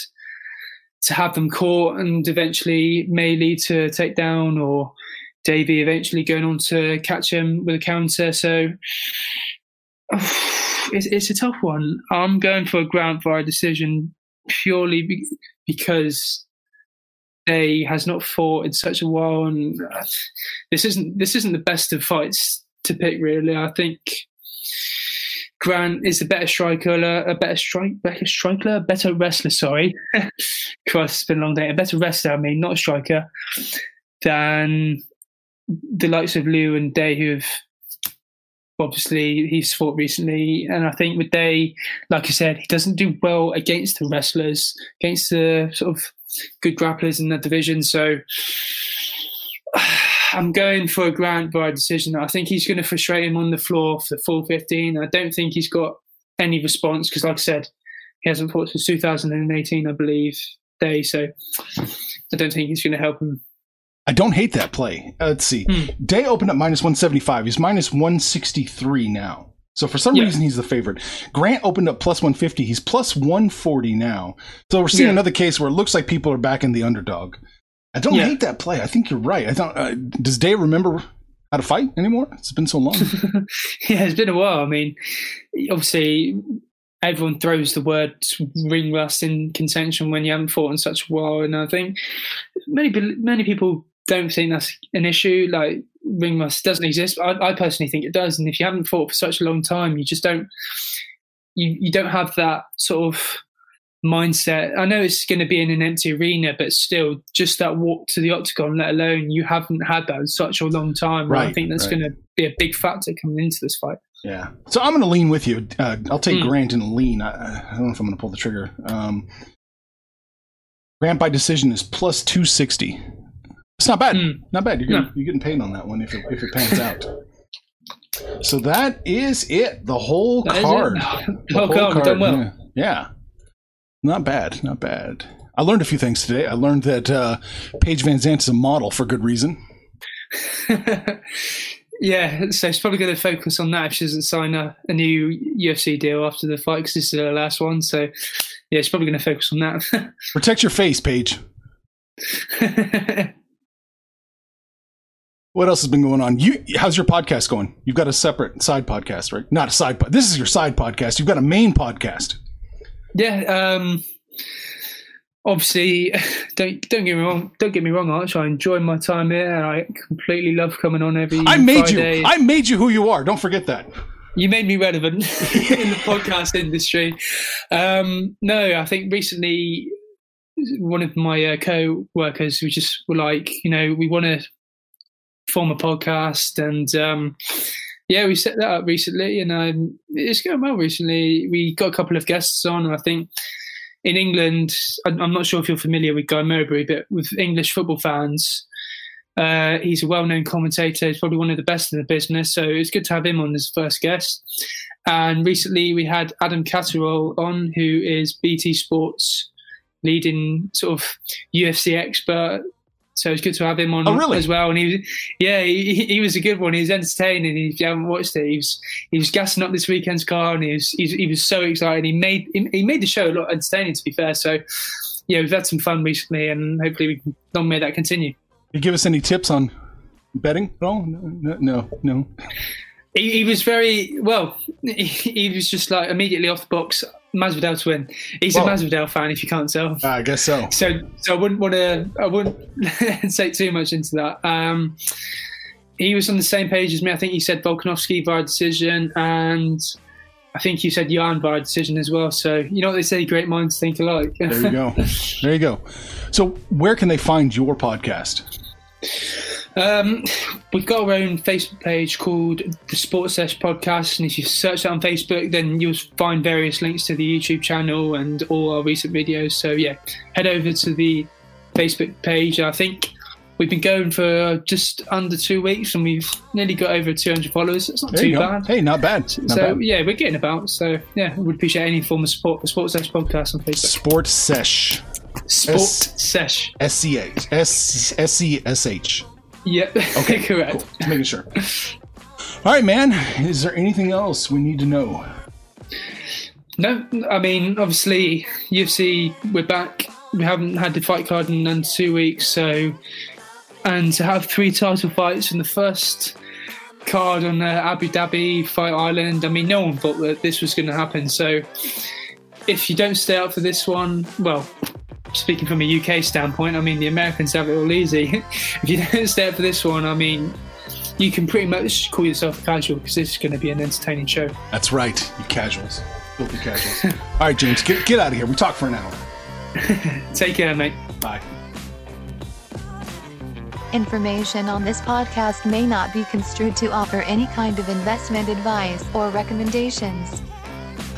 Speaker 4: to have them caught, and eventually may lead to takedown or Davey eventually going on to catch him with a counter. So (sighs) it's, it's a tough one. I'm going for a ground via decision purely be- because Day has not fought in such a while, and this isn't this isn't the best of fights to pick. Really, I think Grant is a better striker, a better strike, better striker, a better wrestler. Sorry, (laughs) Christ, it's been a long day. A better wrestler, I mean, not a striker, than the likes of Liu and Day, who have obviously he's fought recently. And I think with Day, like I said, he doesn't do well against the wrestlers, against the sort of good grapplers in the division. So (sighs) I'm going for a Grant by decision. I think he's going to frustrate him on the floor for the full 15. I don't think he's got any response because, like I said, he hasn't fought since 2018, I believe, Day. So I don't think he's going to help him.
Speaker 3: I don't hate that play. Uh, let's see.
Speaker 4: Hmm.
Speaker 3: Day opened up minus 175. He's minus 163 now. So for some
Speaker 4: Yeah.
Speaker 3: reason he's the favorite. Grant opened up plus 150. He's plus 140 now. So we're seeing
Speaker 4: Yeah.
Speaker 3: another case where it looks like people are backing the underdog. I don't
Speaker 4: Yeah.
Speaker 3: hate that play. I think you're right. I don't. Uh, does Day remember how to fight anymore? It's been so long. (laughs)
Speaker 4: yeah, it's been a while. I mean, obviously, everyone throws the word ring rust in contention when you haven't fought in such a while, and I think many many people don't think that's an issue. Like ring rust doesn't exist. I, I personally think it does, and if you haven't fought for such a long time, you just don't you you don't have that sort of mindset. I know it's going to be in an empty arena, but still, just that walk to the octagon, let alone you haven't had that in such a long time. I think that's
Speaker 3: right.
Speaker 4: going to be a big factor coming into this fight.
Speaker 3: yeah. So I'm going to lean with you. Uh, I'll take
Speaker 4: Hmm.
Speaker 3: Grant and lean. I, I don't know if I'm going to pull the trigger. Um, Grant by decision is plus 260. It's not bad.
Speaker 4: Hmm.
Speaker 3: Not bad. You're getting,
Speaker 4: No.
Speaker 3: you're getting paid on that one if it, if it pans out. So that is it. The whole
Speaker 4: That
Speaker 3: card.
Speaker 4: The (laughs)
Speaker 3: The
Speaker 4: whole card, we've done well.
Speaker 3: Yeah. yeah. Not bad. Not bad. I learned a few things today. I learned that uh, Paige VanZant is a model for good reason. (laughs)
Speaker 4: yeah, so she's probably going to focus on that if she doesn't sign a, a new UFC deal after the fight because this is her last one. So, yeah, she's probably going to focus on that. (laughs)
Speaker 3: Protect your face, Paige. What else has been going on? You, how's your podcast going? You've got a separate side podcast, right? Not a side pod. This is your side podcast. You've got a main podcast.
Speaker 4: Yeah. Um, obviously, (laughs) don't don't get me wrong. Don't get me wrong, Arch. I enjoy my time here, and I completely love coming on every.
Speaker 3: I made
Speaker 4: Friday.
Speaker 3: you. I made you who you are. Don't forget that.
Speaker 4: you made me relevant (laughs) in the podcast industry. Um, no, I think recently one of my uh, co-workers we just were like, you know, we want to form a podcast, and um, yeah, we set that up recently, and um, it's going well. Recently, we got a couple of guests on, and I think in England, I'm not sure if you're familiar with Guy Mowbray, but with English football fans. Uh, he's a well-known commentator. He's probably one of the best in the business, so it's good to have him on as first guest. And recently, we had Adam Catterall on, who is BT Sports leading sort of UFC expert. So it's good to have him on
Speaker 3: Oh, really?
Speaker 4: as well. And he, was, yeah, he, he was a good one. He was entertaining. If you haven't watched it, he was he was gassing up this weekend's car, and he was he, was- he was so excited. He made he, he made the show a lot entertaining. To be fair, so yeah, we've had some fun recently, and hopefully we can long may that continue.
Speaker 3: You give us any tips on betting at all? No, no, no.
Speaker 4: He, he was very well. (laughs) He, he was just like immediately off the box. Masvidal to win. He's
Speaker 3: Whoa.
Speaker 4: a Masvidal fan, if you can't tell.
Speaker 3: I guess so.
Speaker 4: So, so I wouldn't want to. I wouldn't (laughs) say too much into that. Um, he was on the same page as me. I think he said Volkanovski via decision, and I think you said Yan via decision as well. So you know what they say: great minds think alike.
Speaker 3: There you go. There you go. So, where can they find your podcast?
Speaker 4: Um, we've got our own Facebook page called the Sports Sesh Podcast, and if you search that on Facebook, then you'll find various links to the YouTube channel and all our recent videos. So yeah, head over to the Facebook page. I think we've been going for just under two weeks, and we've nearly got over 200 followers. It's not
Speaker 3: There
Speaker 4: too bad.
Speaker 3: Hey, not bad. Not
Speaker 4: so
Speaker 3: bad.
Speaker 4: yeah, we're getting about. So yeah, we'd appreciate any form of support for Sports Sesh Podcast on Facebook.
Speaker 3: Sports Sesh.
Speaker 4: Sport
Speaker 3: S-
Speaker 4: Sesh.
Speaker 3: S C H. S S C S H.
Speaker 4: Yep. (laughs)
Speaker 3: Okay,
Speaker 4: correct.
Speaker 3: Cool. Just making sure. All right, man. Is there anything else we need to know?
Speaker 4: No, I mean, obviously, UFC, we're back. We haven't had the fight card in under two weeks, so. And to have three title fights in the first card on uh, Abu Dhabi Fight Island, I mean, no one thought that this was going to happen. So if you don't stay up for this one, well, speaking from a UK standpoint, I mean, the Americans have it all easy. (laughs) if you don't stay up for this one, I mean, you can pretty much call yourself a casual because this is going to be an entertaining show.
Speaker 3: That's right, you casuals. Filthy casuals. (laughs) All right, James, get, get out of here. We talked for an hour. (laughs)
Speaker 4: Take care, mate.
Speaker 3: Bye.
Speaker 2: Information on this podcast may not be construed to offer any kind of investment advice or recommendations.